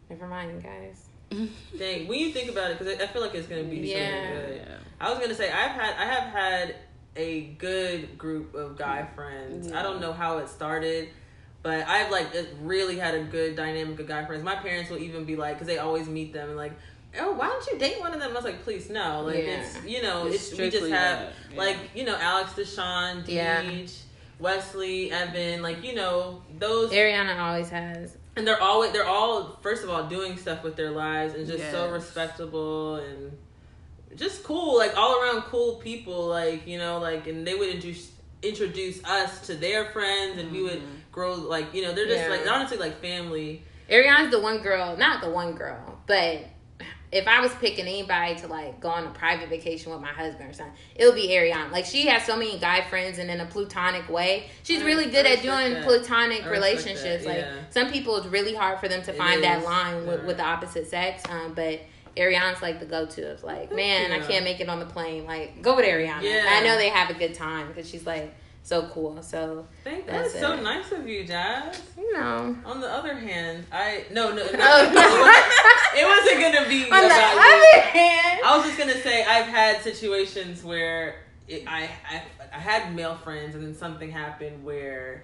Never mind, guys. Mm-hmm. Dang, when you think about it, because I feel like it's gonna be Yeah. something good. I was gonna say I've had I have had a good group of guy mm. friends. I don't know how it started, but I've like it really had a good dynamic of guy friends. My parents will even be like, because they always meet them and like. Oh, why don't you date one of them? I was like, please, no. Like, Yeah. it's you know, It's it's, we just have yeah. like you know, Alex Deshawn, Deej, Yeah. Wesley, Evan, like you know, those Ariana always has. And they're always they're all first of all doing stuff with their lives and just so respectable and just cool like all around cool people like you know like and they would introduce introduce us to their friends and we would mm-hmm. grow like you know they're just Yeah. like honestly like family. Ariana's the one girl, not the one girl, but if I was picking anybody to like go on a private vacation with my husband or something, it would be Ariana. Like she has so many guy friends and in a platonic way. She's I- really good at doing that. platonic relationships. that, Like some people, it's really hard for them to It find that line with, with the opposite sex. Um, but Ariana's like the go-to of like, man, I can't make it on the plane. Like, go with Ariana. Yeah. I know they have a good time because she's like so cool. So Thank That's that's so it. nice of you Jazz you know. on the other hand I no no, no Oh, it wasn't gonna be On the about you. other hand, I was just gonna say I've had situations where it, I, I I had male friends and then something happened where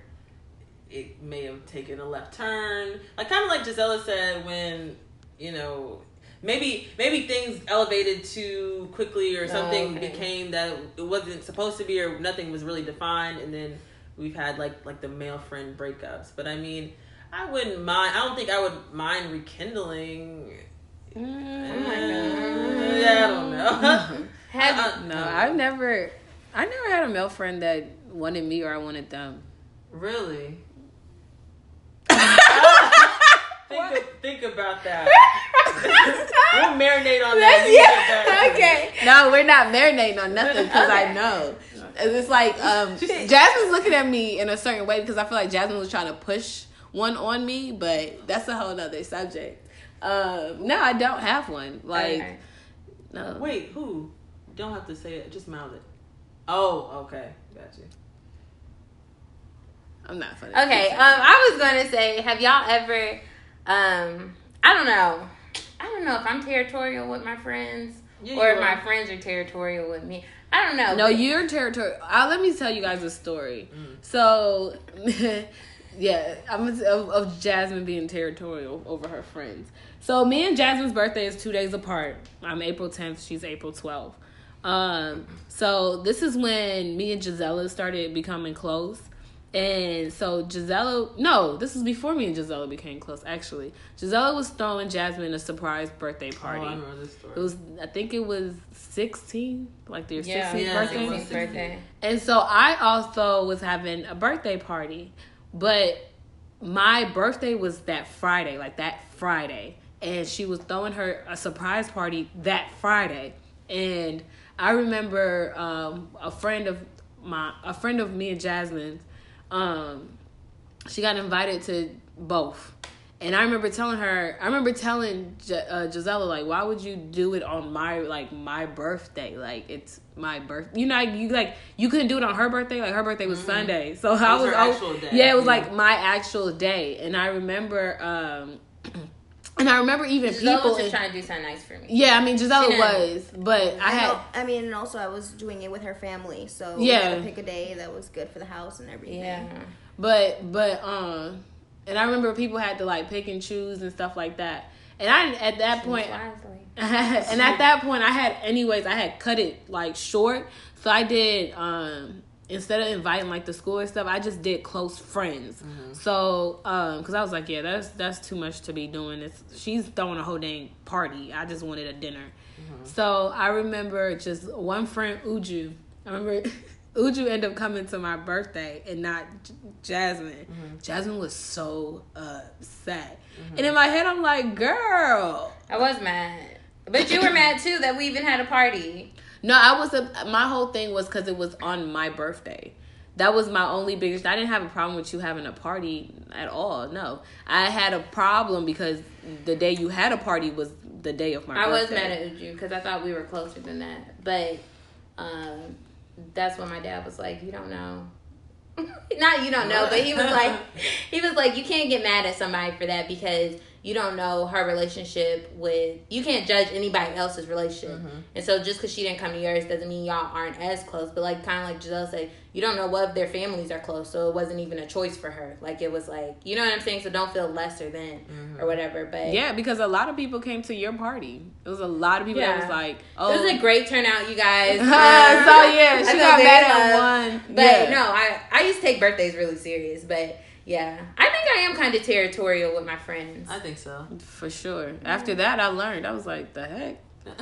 it may have taken a left turn, like kind of like Gisela said when you know maybe maybe things elevated too quickly or something okay. became that it wasn't supposed to be or nothing was really defined and then we've had like like the male friend breakups. But i mean i wouldn't mind i don't think i would mind rekindling. Oh my Uh, yeah i don't know. Uh, No, I've never, I never had a male friend that wanted me or I wanted them. really think, of- think about that we'll marinate on that when we get back. okay. No, we're not marinating on nothing because I know. It's like um, Jasmine's looking at me in a certain way because I feel like Jasmine was trying to push one on me, but that's a whole other subject. Um, no, I don't have one. Like, Okay. Uh, no. wait who don't have to say it just mouth it oh okay got you I'm not funny. Okay, um, I was gonna say, have y'all ever, um, I don't know, I don't know if I'm territorial with my friends Yeah, or if my friends are territorial with me. I don't know. No, but- you're territorial. Uh, let me tell you guys a story. So, yeah, I'm of, of Jasmine being territorial over her friends. So, me and Jasmine's birthday is two days apart. I'm April 10th. She's April 12th. Um, so this is when me and Gisela started becoming close. And so Gisela, no, this was before me and Gisela became close. Actually, Gisela was throwing Jasmine a surprise birthday Oh, party. I remember this story. It was, I think it was 16, like their yeah, 16th Yeah, birthday. 16th birthday. And so I also was having a birthday party, but my birthday was that Friday, like that Friday, and she was throwing her a surprise party that Friday. And I remember um, a friend of my, a friend of me and Jasmine's, um, she got invited to both. And I remember telling her, I remember telling J- uh, Gisela, like, why would you do it on my like my birthday? Like, it's my birth. You know, you like you couldn't do it on her birthday. Like her birthday was Sunday, so I was was, her I actual day. yeah, it was Yeah. like my actual day. And I remember, um and I remember even Giselle people. was just in- trying to do something nice for me. yeah, I mean Gisela She didn't. was, but I had al- I mean, and also I was doing it with her family, so we Yeah. had to pick a day that was good for the house and everything. Yeah. But but um, and I remember people had to like pick and choose and stuff like that. And I at that point, Wisely. and at that point, I had anyways, I had cut it like short. So I did um instead of inviting like the school and stuff, I just did close friends. Mm-hmm. So um, because I was like, yeah, that's that's too much to be doing. It's she's throwing a whole dang party. I just wanted a dinner. Mm-hmm. So I remember just one friend, Uju. I remember Uju ended up coming to my birthday and not J- Jasmine. Mm-hmm. Jasmine was so upset. And in my head, I'm like, girl. I was mad. But you were mad too that we even had a party. No, I was a, my whole thing was because it was on my birthday. That was my only biggest. I didn't have a problem with you having a party at all. No, I had a problem because the day you had a party was the day of my. I was mad at you because I thought we were closer than that. But um, that's when my dad was like, "You don't know." Not you don't know, but he was like, he was like, you can't get mad at somebody for that because you don't know her relationship with. You can't judge anybody else's relationship, and so just because she didn't come to yours doesn't mean y'all aren't as close. But like kind of like Giselle said, you don't know what their families are close, so it wasn't even a choice for her. Like it was like you know what I'm saying. So don't feel lesser than or whatever. But Yeah, because a lot of people came to your party. It was a lot of people that was like, "Oh, It was a great turnout, you guys. so Um, yeah, she got mad at one. But yeah. no, I I used to take birthdays really serious. But yeah, I think I am kind of territorial with my friends. I think so. for sure. After that, I learned. I was like, the heck.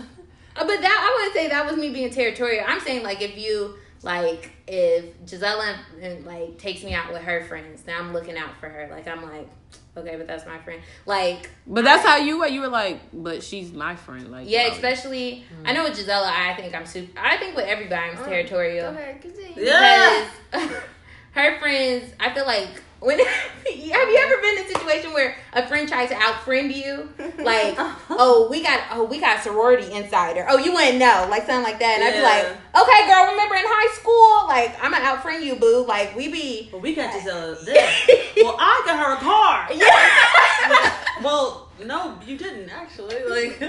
Uh, But that I wouldn't say that was me being territorial. I'm saying like if you like if Gisela and, like takes me out with her friends, now I'm looking out for her. Like I'm like, okay, but that's my friend. Like But that's how you were. You were like, but she's my friend. Like, yeah, wow. especially I know with Gisela, I think I'm super. I think with everybody I'm territorial. Okay, continue. Yeah. her friends, I feel like when have you ever been in a situation where a friend tries to outfriend you? Like, uh-huh. oh, we got oh we got sorority insider. Oh, you wouldn't know, like something like that. And I'd be like, okay, girl, remember in high school, like I'm gonna outfriend you, boo. Like we be Well, we got Gisela this. well, I got her a car. Yeah. Well, no, you didn't actually. Like,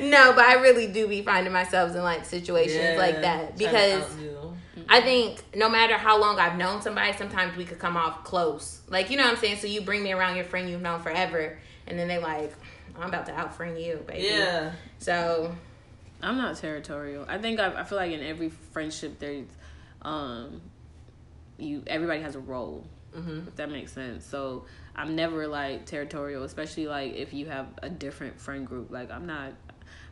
no, but I really do be finding myself in like situations like that because. I think no matter how long I've known somebody, sometimes we could come off close. Like, you know what I'm saying? So you bring me around your friend you've known forever, and then they like, I'm about to outfriend you, baby. yeah. So, I'm not territorial. I think I, I feel like in every friendship there's, um, you everybody has a role. Mhm. If that makes sense. So I'm never like territorial, especially like if you have a different friend group. Like I'm not.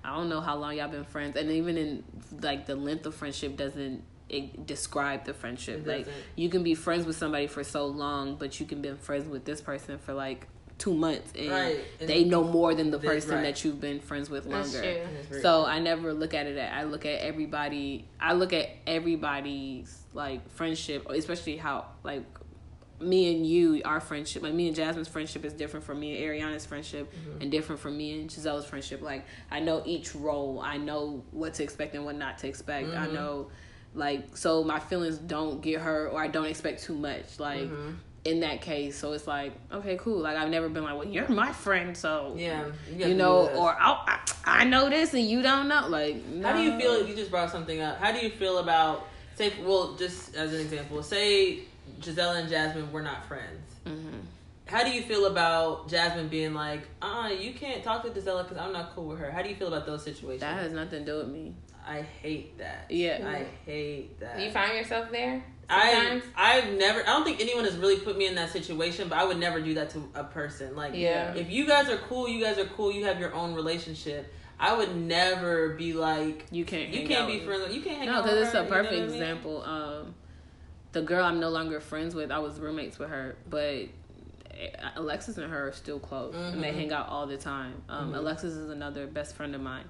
I don't know how long y'all been friends, and even in like the length of friendship doesn't it describe the friendship. It like doesn't. you can be friends with somebody for so long, but you can be friends with this person for like two months, and Right. And they know more than the they- person right. that you've been friends with That's longer. true. So I never look at it. At, I look at everybody. I look at everybody's like friendship, especially how like me and you, our friendship, like me and Jasmine's friendship is different from me and Ariana's friendship, mm-hmm. and different from me and Giselle's friendship. Like I know each role. I know what to expect and what not to expect. I mm-hmm. know, like so my feelings don't get hurt or I don't expect too much. Like in that case. So it's like, okay, cool. Like I've never been like, well, you're my friend, so Yeah, you, gotta know, or oh, I, I know this and you don't know. Like, How do you no. feel? You just brought something up. How do you feel about say? Well, just as an example, say Gisela and Jasmine were not friends. Mhm. How do you feel about Jasmine being like, uh, you can't talk to Gisela because I'm not cool with her? How do you feel about those situations? That has nothing to do with me. I hate that. Yeah. I hate that. Do you find yourself there I sometimes? I've never. I don't think anyone has really put me in that situation, but I would never do that to a person. Like, Yeah. if you guys are cool, you guys are cool. You have your own relationship. I would never be like, You can't. you can't out be friends. with- You can't hang No, out because with it's her, a you know what perfect I mean? example. Um, the girl I'm no longer friends with, I was roommates with her, but Alexis and her are still close, and they Mhm. hang out all the time. Um, Mhm. Alexis is another best friend of mine,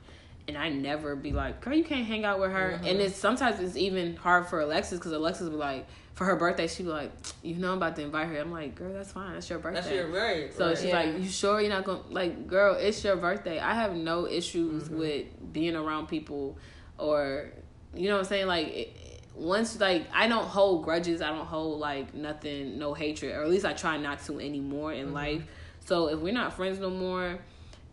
and I never be like, "Girl, you can't hang out with her." Mhm. And it's sometimes it's even hard for Alexis because Alexis be like, for her birthday, she be like, "You know, I'm about to invite her." I'm like, "Girl, that's fine. That's your birthday." That's your right. So right. she's Yeah. like, "You sure you're not gonna like, girl? It's your birthday. I have no issues Mhm. with being around people, or you know what I'm saying. Like, it, once like I don't hold grudges. I don't hold like nothing, no hatred, or at least I try not to anymore in Mhm. life. So if we're not friends no more,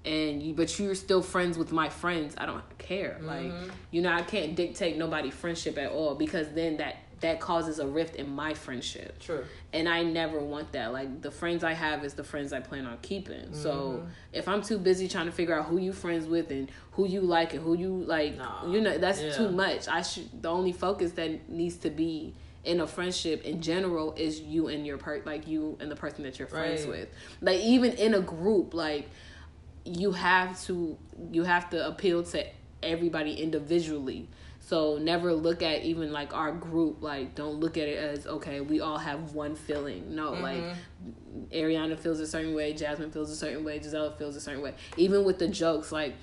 and you but you're still friends with my friends, I don't care. Like, Mhm. you know, I can't dictate nobody friendship at all because then that that causes a rift in my friendship True. and I never want that. Like the friends I have is the friends I plan on keeping. So Mhm. if I'm too busy trying to figure out who you friends with and who you like and who you like, Nah. you know, that's Yeah. too much. I should the only focus that needs to be in a friendship in general is you and your per like you and the person that you're friends Right. with. Like even in a group, like you have to you have to appeal to everybody individually. So never look at even like our group like don't look at it as okay we all have one feeling. No, mm-hmm. like Ariana feels a certain way, Jasmine feels a certain way, Gisela feels a certain way. Even with the jokes, like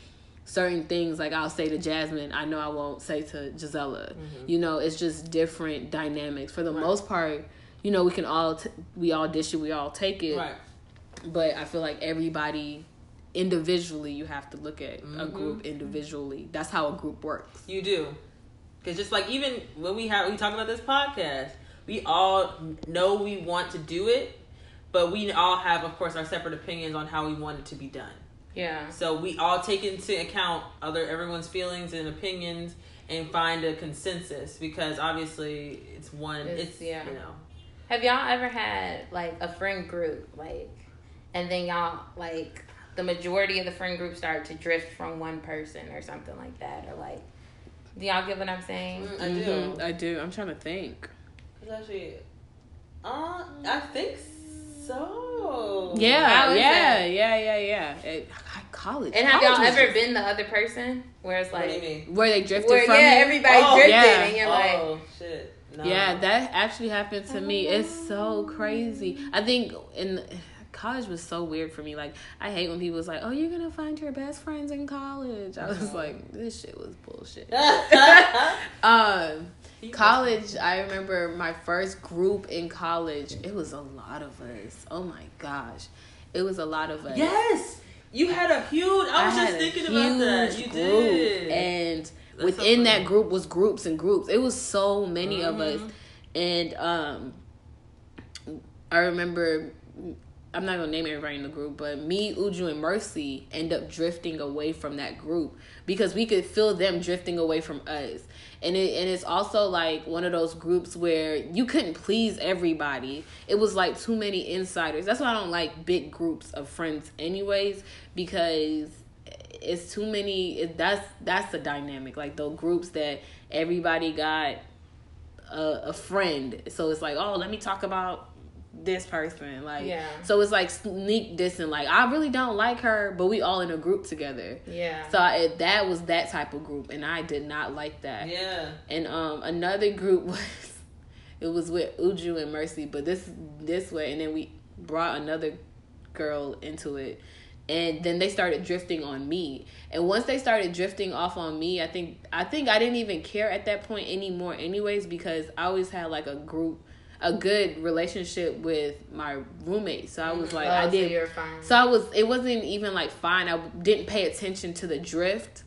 certain things, like I'll say to Jasmine, I know I won't say to Gisela. Mm-hmm. You know, it's just different dynamics. For the Right. most part, you know, we can all t- we all dish it, we all take it. Right. But I feel like everybody individually, you have to look at a Mhm. group individually. That's how a group works. You do. Because just like even when we have we talk about this podcast, we all know we want to do it, but we all have, of course, our separate opinions on how we want it to be done. Yeah. So we all take into account other everyone's feelings and opinions and find a consensus because obviously it's one. It's- It's, yeah. you know. Have y'all ever had like a friend group, like, and then y'all like the majority of the friend group started to drift from one person or something like that, or like, do y'all get what I'm saying? Mm, I do. Mhm, I do. I'm trying to think. It's actually, uh, I think so. Yeah, How is yeah, that? yeah, yeah, yeah. At college. And have College y'all ever just- been the other person where it's What do you like, mean? where they drifted where from yeah, you? everybody Oh, drifted, yeah. and you're like, oh shit! No. Yeah, that actually happened to me. It's so crazy. I think in college was so weird for me. Like I hate when people was like, "Oh, you're gonna find your best friends in college." I was like, "This shit was bullshit." um, college. I remember my first group in college. It was a lot of us. Oh my gosh, it was a lot of us. Yes, you had a huge. I was had just thinking about that. You did. and That's so within that group was groups and groups. It was so many of us, Mhm. and um, I remember. I'm not gonna name everybody in the group, but me, Uju, and Mercy end up drifting away from that group because we could feel them drifting away from us, and it and it's also like one of those groups where you couldn't please everybody. It was like too many insiders. That's why I don't like big groups of friends, anyways, because it's too many. It, that's that's the dynamic. Like the groups that everybody got a, a friend, so it's like, oh, let me talk about this person. Like, Yeah. So it's like sneak dissing. Like, I really don't like her, but we all in a group together. yeah, So I, that was that type of group, and I did not like that. Yeah. And um, another group was it was with Uju and Mercy, but this this way, and then we brought another girl into it, and then they started drifting on me. And once they started drifting off on me, I think I think I didn't even care at that point anymore, anyways, because I always had like a group, a good relationship with my roommate. So I was like, oh, I so didn't. you're fine. So I was. It wasn't even like fine. I didn't pay attention to the drift,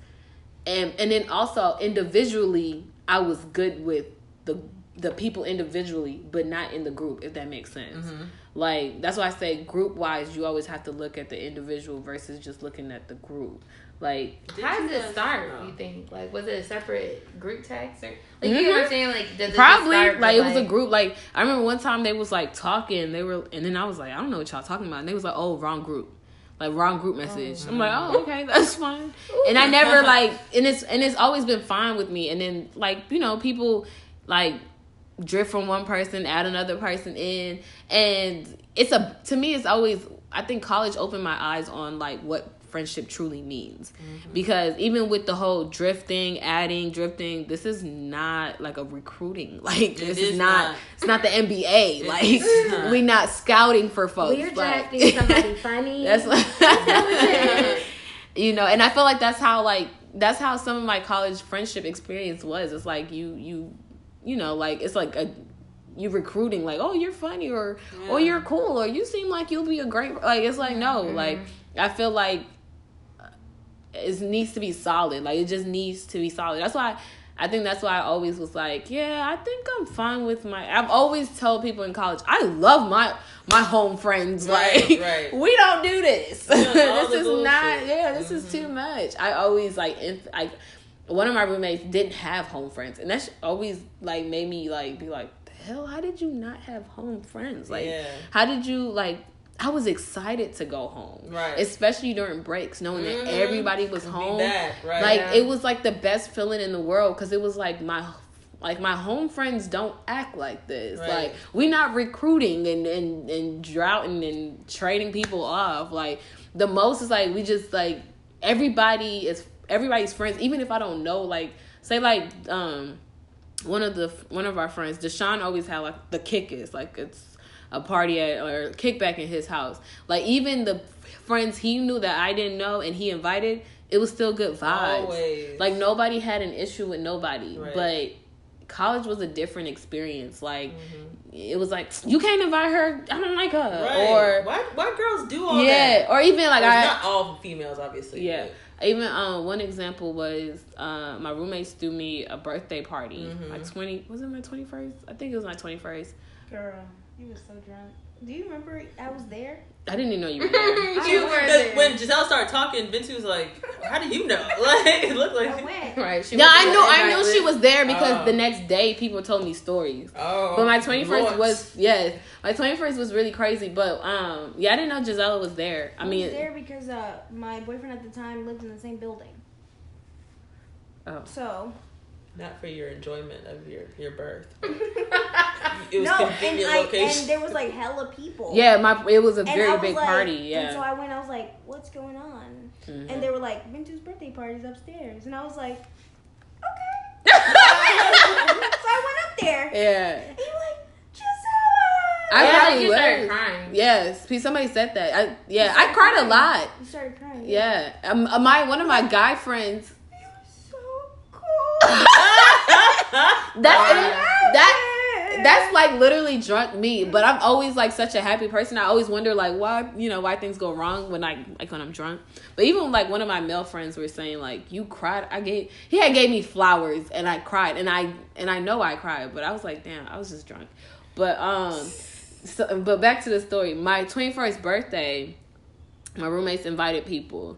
and and then also individually, I was good with the the people individually, but not in the group. If that makes sense. Mm-hmm. Like that's why I say group wise, you always have to look at the individual versus just looking at the group. Like How did it start? no. You think like was it a separate group text or like Mhm. you know what I'm saying? Like does it probably start like it was a group. Like I remember one time they was like talking. They were, and then I was like, I don't know what y'all talking about. And they was like, oh, wrong group. Like wrong group message. I'm like, oh, okay, that's fine. And I never like, and it's and it's always been fine with me. And then like you know people like drift from one person, add another person in, and it's a to me it's always I think college opened my eyes on like what friendship truly means. Mm-hmm. Because even with the whole drifting adding drifting this is not like a recruiting. Like this is, is not, not. it's not the nba like we not scouting for folks We're like- drafting somebody funny. that's like, you know, and I feel like that's how like that's how some of my college friendship experience was. It's like you you you know like it's like a you recruiting like oh you're funny or oh, or you're cool or you seem like you'll be a great like it's like no like mm-hmm. I feel like it needs to be solid like it just needs to be solid. That's why. I think that's why I always was like, yeah, I think I'm fine with my. I've always told people in college, I love my my home friends. Right, like, right. we don't do this. this is bullshit. not. Yeah, this is too mm-hmm. much. I always like, like, one of my roommates didn't have home friends, and that's always like made me like be like, the hell, how did you not have home friends? Like, Yeah. how did you like? I was excited to go home, Right. Especially during breaks, knowing Mhm. that everybody was home. back, right. Like Yeah. it was like the best feeling in the world because it was like my like my home friends don't act like this. Right. Like we're not recruiting and and and droughting and trading people off. Like the most is like we just like everybody is everybody's friends. Even if I don't know, like say like um one of the one of our friends, Deshaun always had like the kickers, like it's a party at or kickback in his house. Like even the friends he knew that I didn't know and he invited, it was still good vibes. Always. Like nobody had an issue with nobody, Right. but college was a different experience. Like Mm-hmm. it was like you can't invite her. I don't like her. right. Or why why girls do all yeah, that? or even like It's I not all females, obviously. yeah. Even um, one example was uh, my roommates threw me a birthday party. Mhm. My twenty was it my twenty first? I think it was my twenty first. Girl, you were so drunk. Do you remember I was there? I didn't even know you were there. She, I were 'cause there. when Giselle started talking, Vince was like, "How do you know?" Like it looked I like. went. right? She no, was I on knew I invite knew she was there because Oh. the next day people told me stories. Oh, But my twenty first was yes, my twenty first was really crazy. But um, yeah, I didn't know Gisela was there. I I mean, was there because uh, my boyfriend at the time lived in the same building. oh. So not for your enjoyment of your your birth. it It was no, and convenient I and there was like hella people. yeah, my it was a And very was big like- party. And so I went. I was like, "What's going on?" Mhm. And they were like, "Bintu's birthday party's upstairs," and I was like, "Okay." so I went up there. yeah. And you were like, I Yeah, probably you started crying. Yes, P- somebody said that. I, yeah, I started cried a lot. You started crying. Yeah, um, uh, my one of my guy friends. You're so cool. That's Yeah. That. That's like literally drunk me, but I'm always like such a happy person. I always wonder like why you know why things go wrong when I like when I'm drunk. But even like one of my male friends were saying like you cried. I gave he had gave me flowers and I cried and I and I know I cried, but I was like damn I was just drunk. But um, so but back to the story. My 21st birthday, my roommates invited people,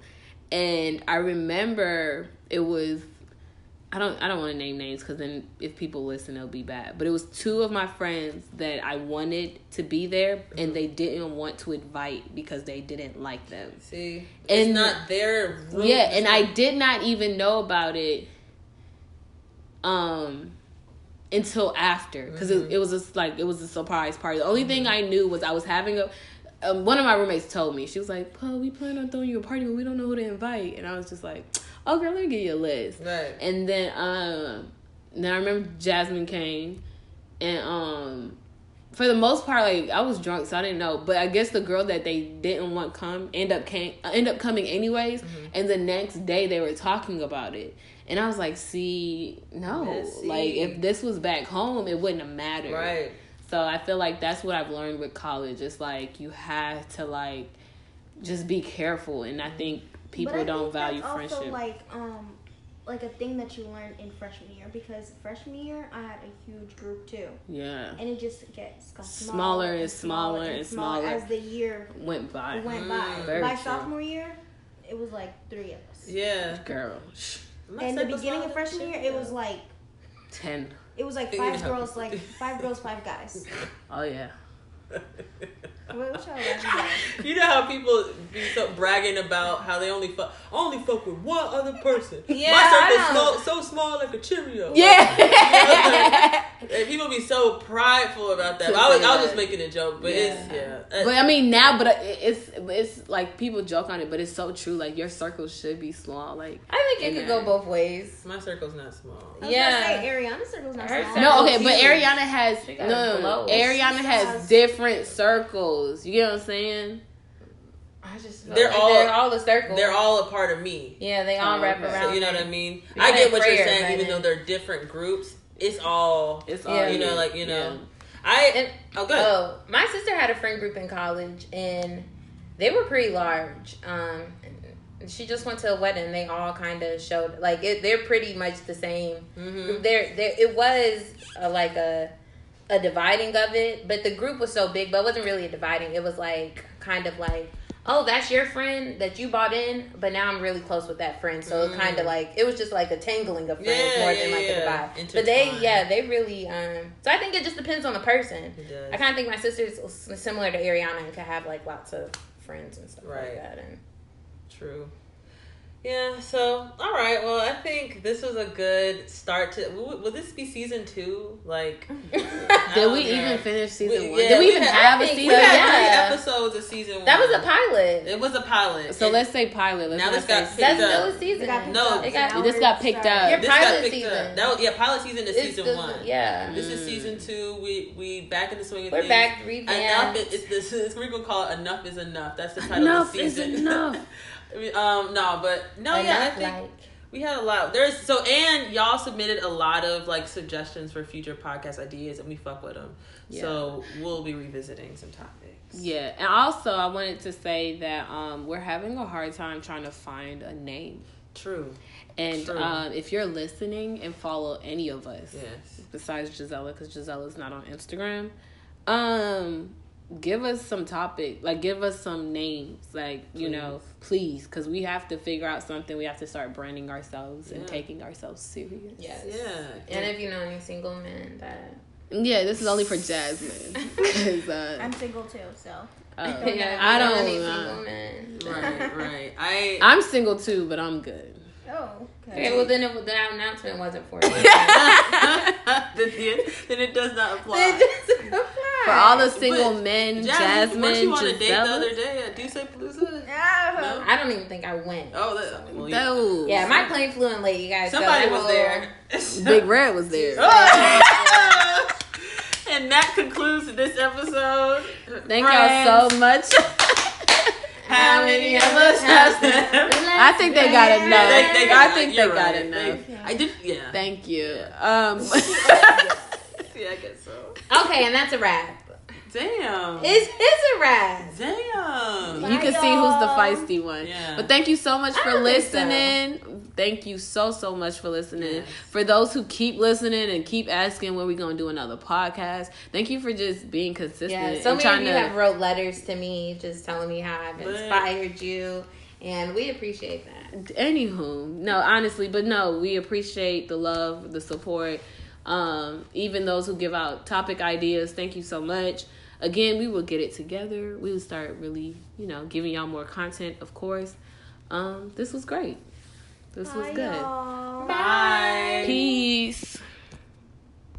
and I remember it was I don't I don't want to name names because then if people listen it'll be bad. But it was two of my friends that I wanted to be there and they didn't want to invite because they didn't like them. See, And- it's not their room. Yeah, and I did not even know about it um until after because Mm-hmm. it, it was just like it was a surprise party. The only thing I knew was I was having a um, one of my roommates told me she was like, "Paul, we plan on throwing you a party, but we don't know who to invite." And I was just like, "Oh, girl, let me give you a list." right. And then um then I remember Jasmine came and um for the most part like I was drunk so I didn't know but I guess the girl that they didn't want come end up came uh, end up coming anyways and the next day they were talking about it and I was like see no Messy. like if this was back home it wouldn't have mattered Right. so I feel like that's what I've learned with college it's like you have to like just be careful and I think people But I don't think value that's friendship Also, like um, like a thing that you learn in freshman year because freshman year I had a huge group too, Yeah. and it just gets got Smaller smaller and smaller and smaller. as the year Went by. went Mm, by. very By true. sophomore year, it was like three of us. Yeah. Girl. shh, And the beginning of freshman year, it was like Ten. it was like five know. girls, like five girls, five guys. Oh yeah. What, what y'all laughing at? You know how people be so bragging about how they only fuck only fuck with one other person. Yeah, My circle's so, so small like a Cheerio. Yeah. And people be so prideful about that. I was I was just making a joke, but it's yeah. But I mean now, but it's it's like people joke on it, but it's so true. Like your circle should be small. Like I think it Yeah. could go both ways. my circle's not small. I was Yeah. gonna say Ariana's circle's not Her small. no, okay, but. Ariana has no, got no, no. Ariana has has- different circles. You get what I'm saying? I just They're like all- they're all a circle. They're all a part of me. yeah, they all Oh, wrap okay. around. So you know what I mean? We I get what you're saying, by even then. though they're different groups. It's all It's Yeah. all you know, like you know. Yeah. I And- oh good. Oh, my sister had a friend group in college, and they were pretty large. Um, she just went to a wedding. They all kind of showed like it, they're pretty much the same. hmm There, there, it was a, like a a dividing of it, but the group was so big, but it wasn't really a dividing. It was like kind of like, oh, that's your friend that you bought in, but now I'm really close with that friend. So it kind of like it was just like a tangling of friends Yeah, more yeah, than like yeah. a divide. But they, yeah, they really. um So I think it just depends on the person. It does. I kind of think my sister's similar to Ariana and could have like lots of friends and stuff Right. like that. And True. Yeah. So, all right. Well, I think this was a good start to. Will, will this be season two? Like, Did we yeah. even finish season We- one? yeah, Did we we even had- have I a think we had Yeah. three episodes of season one. that was a pilot. It was a pilot. So And let's say pilot. Let's Now this got picked That's up. still a season. It got No, up. it got- This got picked starting. up. Your this pilot got picked season. up. That was yeah. Pilot season is It's season the- one. Yeah, This is season two. We we back in the swing of we're things. back Enough is, it's this is we're gonna call it enough is enough. That's the title Enough of the season. enough. I mean, um no, but no, yeah, I think like we had a lot. There's so and y'all submitted a lot of like suggestions for future podcast ideas, and we fuck with them. So we'll be revisiting some topics. Yeah, and also I wanted to say that um, we're having a hard time trying to find a name. True. And True. um, if you're listening and follow any of us, Yes. besides Gisela, because Gisela's not on Instagram, um, give us some topic, like give us some names, like you know, please, because we have to figure out something. We have to start branding ourselves and taking ourselves serious. yes, Yeah. And if you know any single men that Yeah, this is only for jasmine uh, I'm single too, so oh, yeah, I don't. any uh, single men. Right. Right. I. I'm single too, but I'm good. oh Okay, well then it, the announcement wasn't for you. then, it, then it does not apply. For all the But, single men, Jasmine, weren't Jasmine, you on a date the other day uh, at Duce Palooza? no. I don't even think I went. Oh, that, well, yeah. No. Yeah, my plane flew in late, you guys. so Somebody that was there. Big Red was there. Oh! and that concludes this episode. Thank Friends, y'all so much. How many of us have them? I think they got enough. they- they I think they you're got right. enough. They- I did, yeah. Thank you. Um, yeah, I guess so. Okay, and that's a wrap. Damn. It's it's a wrap. Damn. you can see who's the feisty one. Yeah. But thank you so much for don't so. listening. Thank you so so much for listening. Yes. For those who keep listening and keep asking when we gonna do another podcast, thank you for just being consistent Yeah, and so many trying of you to. have wrote letters to me just telling me how I've But- inspired you, and we appreciate that. Anywho, no, honestly, but no, we appreciate the love, the support. Um, even those who give out topic ideas, thank you so much. Again, we will get it together. We will start really, you know, giving y'all more content, of course. Um, this was great. This was good. y'all. Bye. Peace.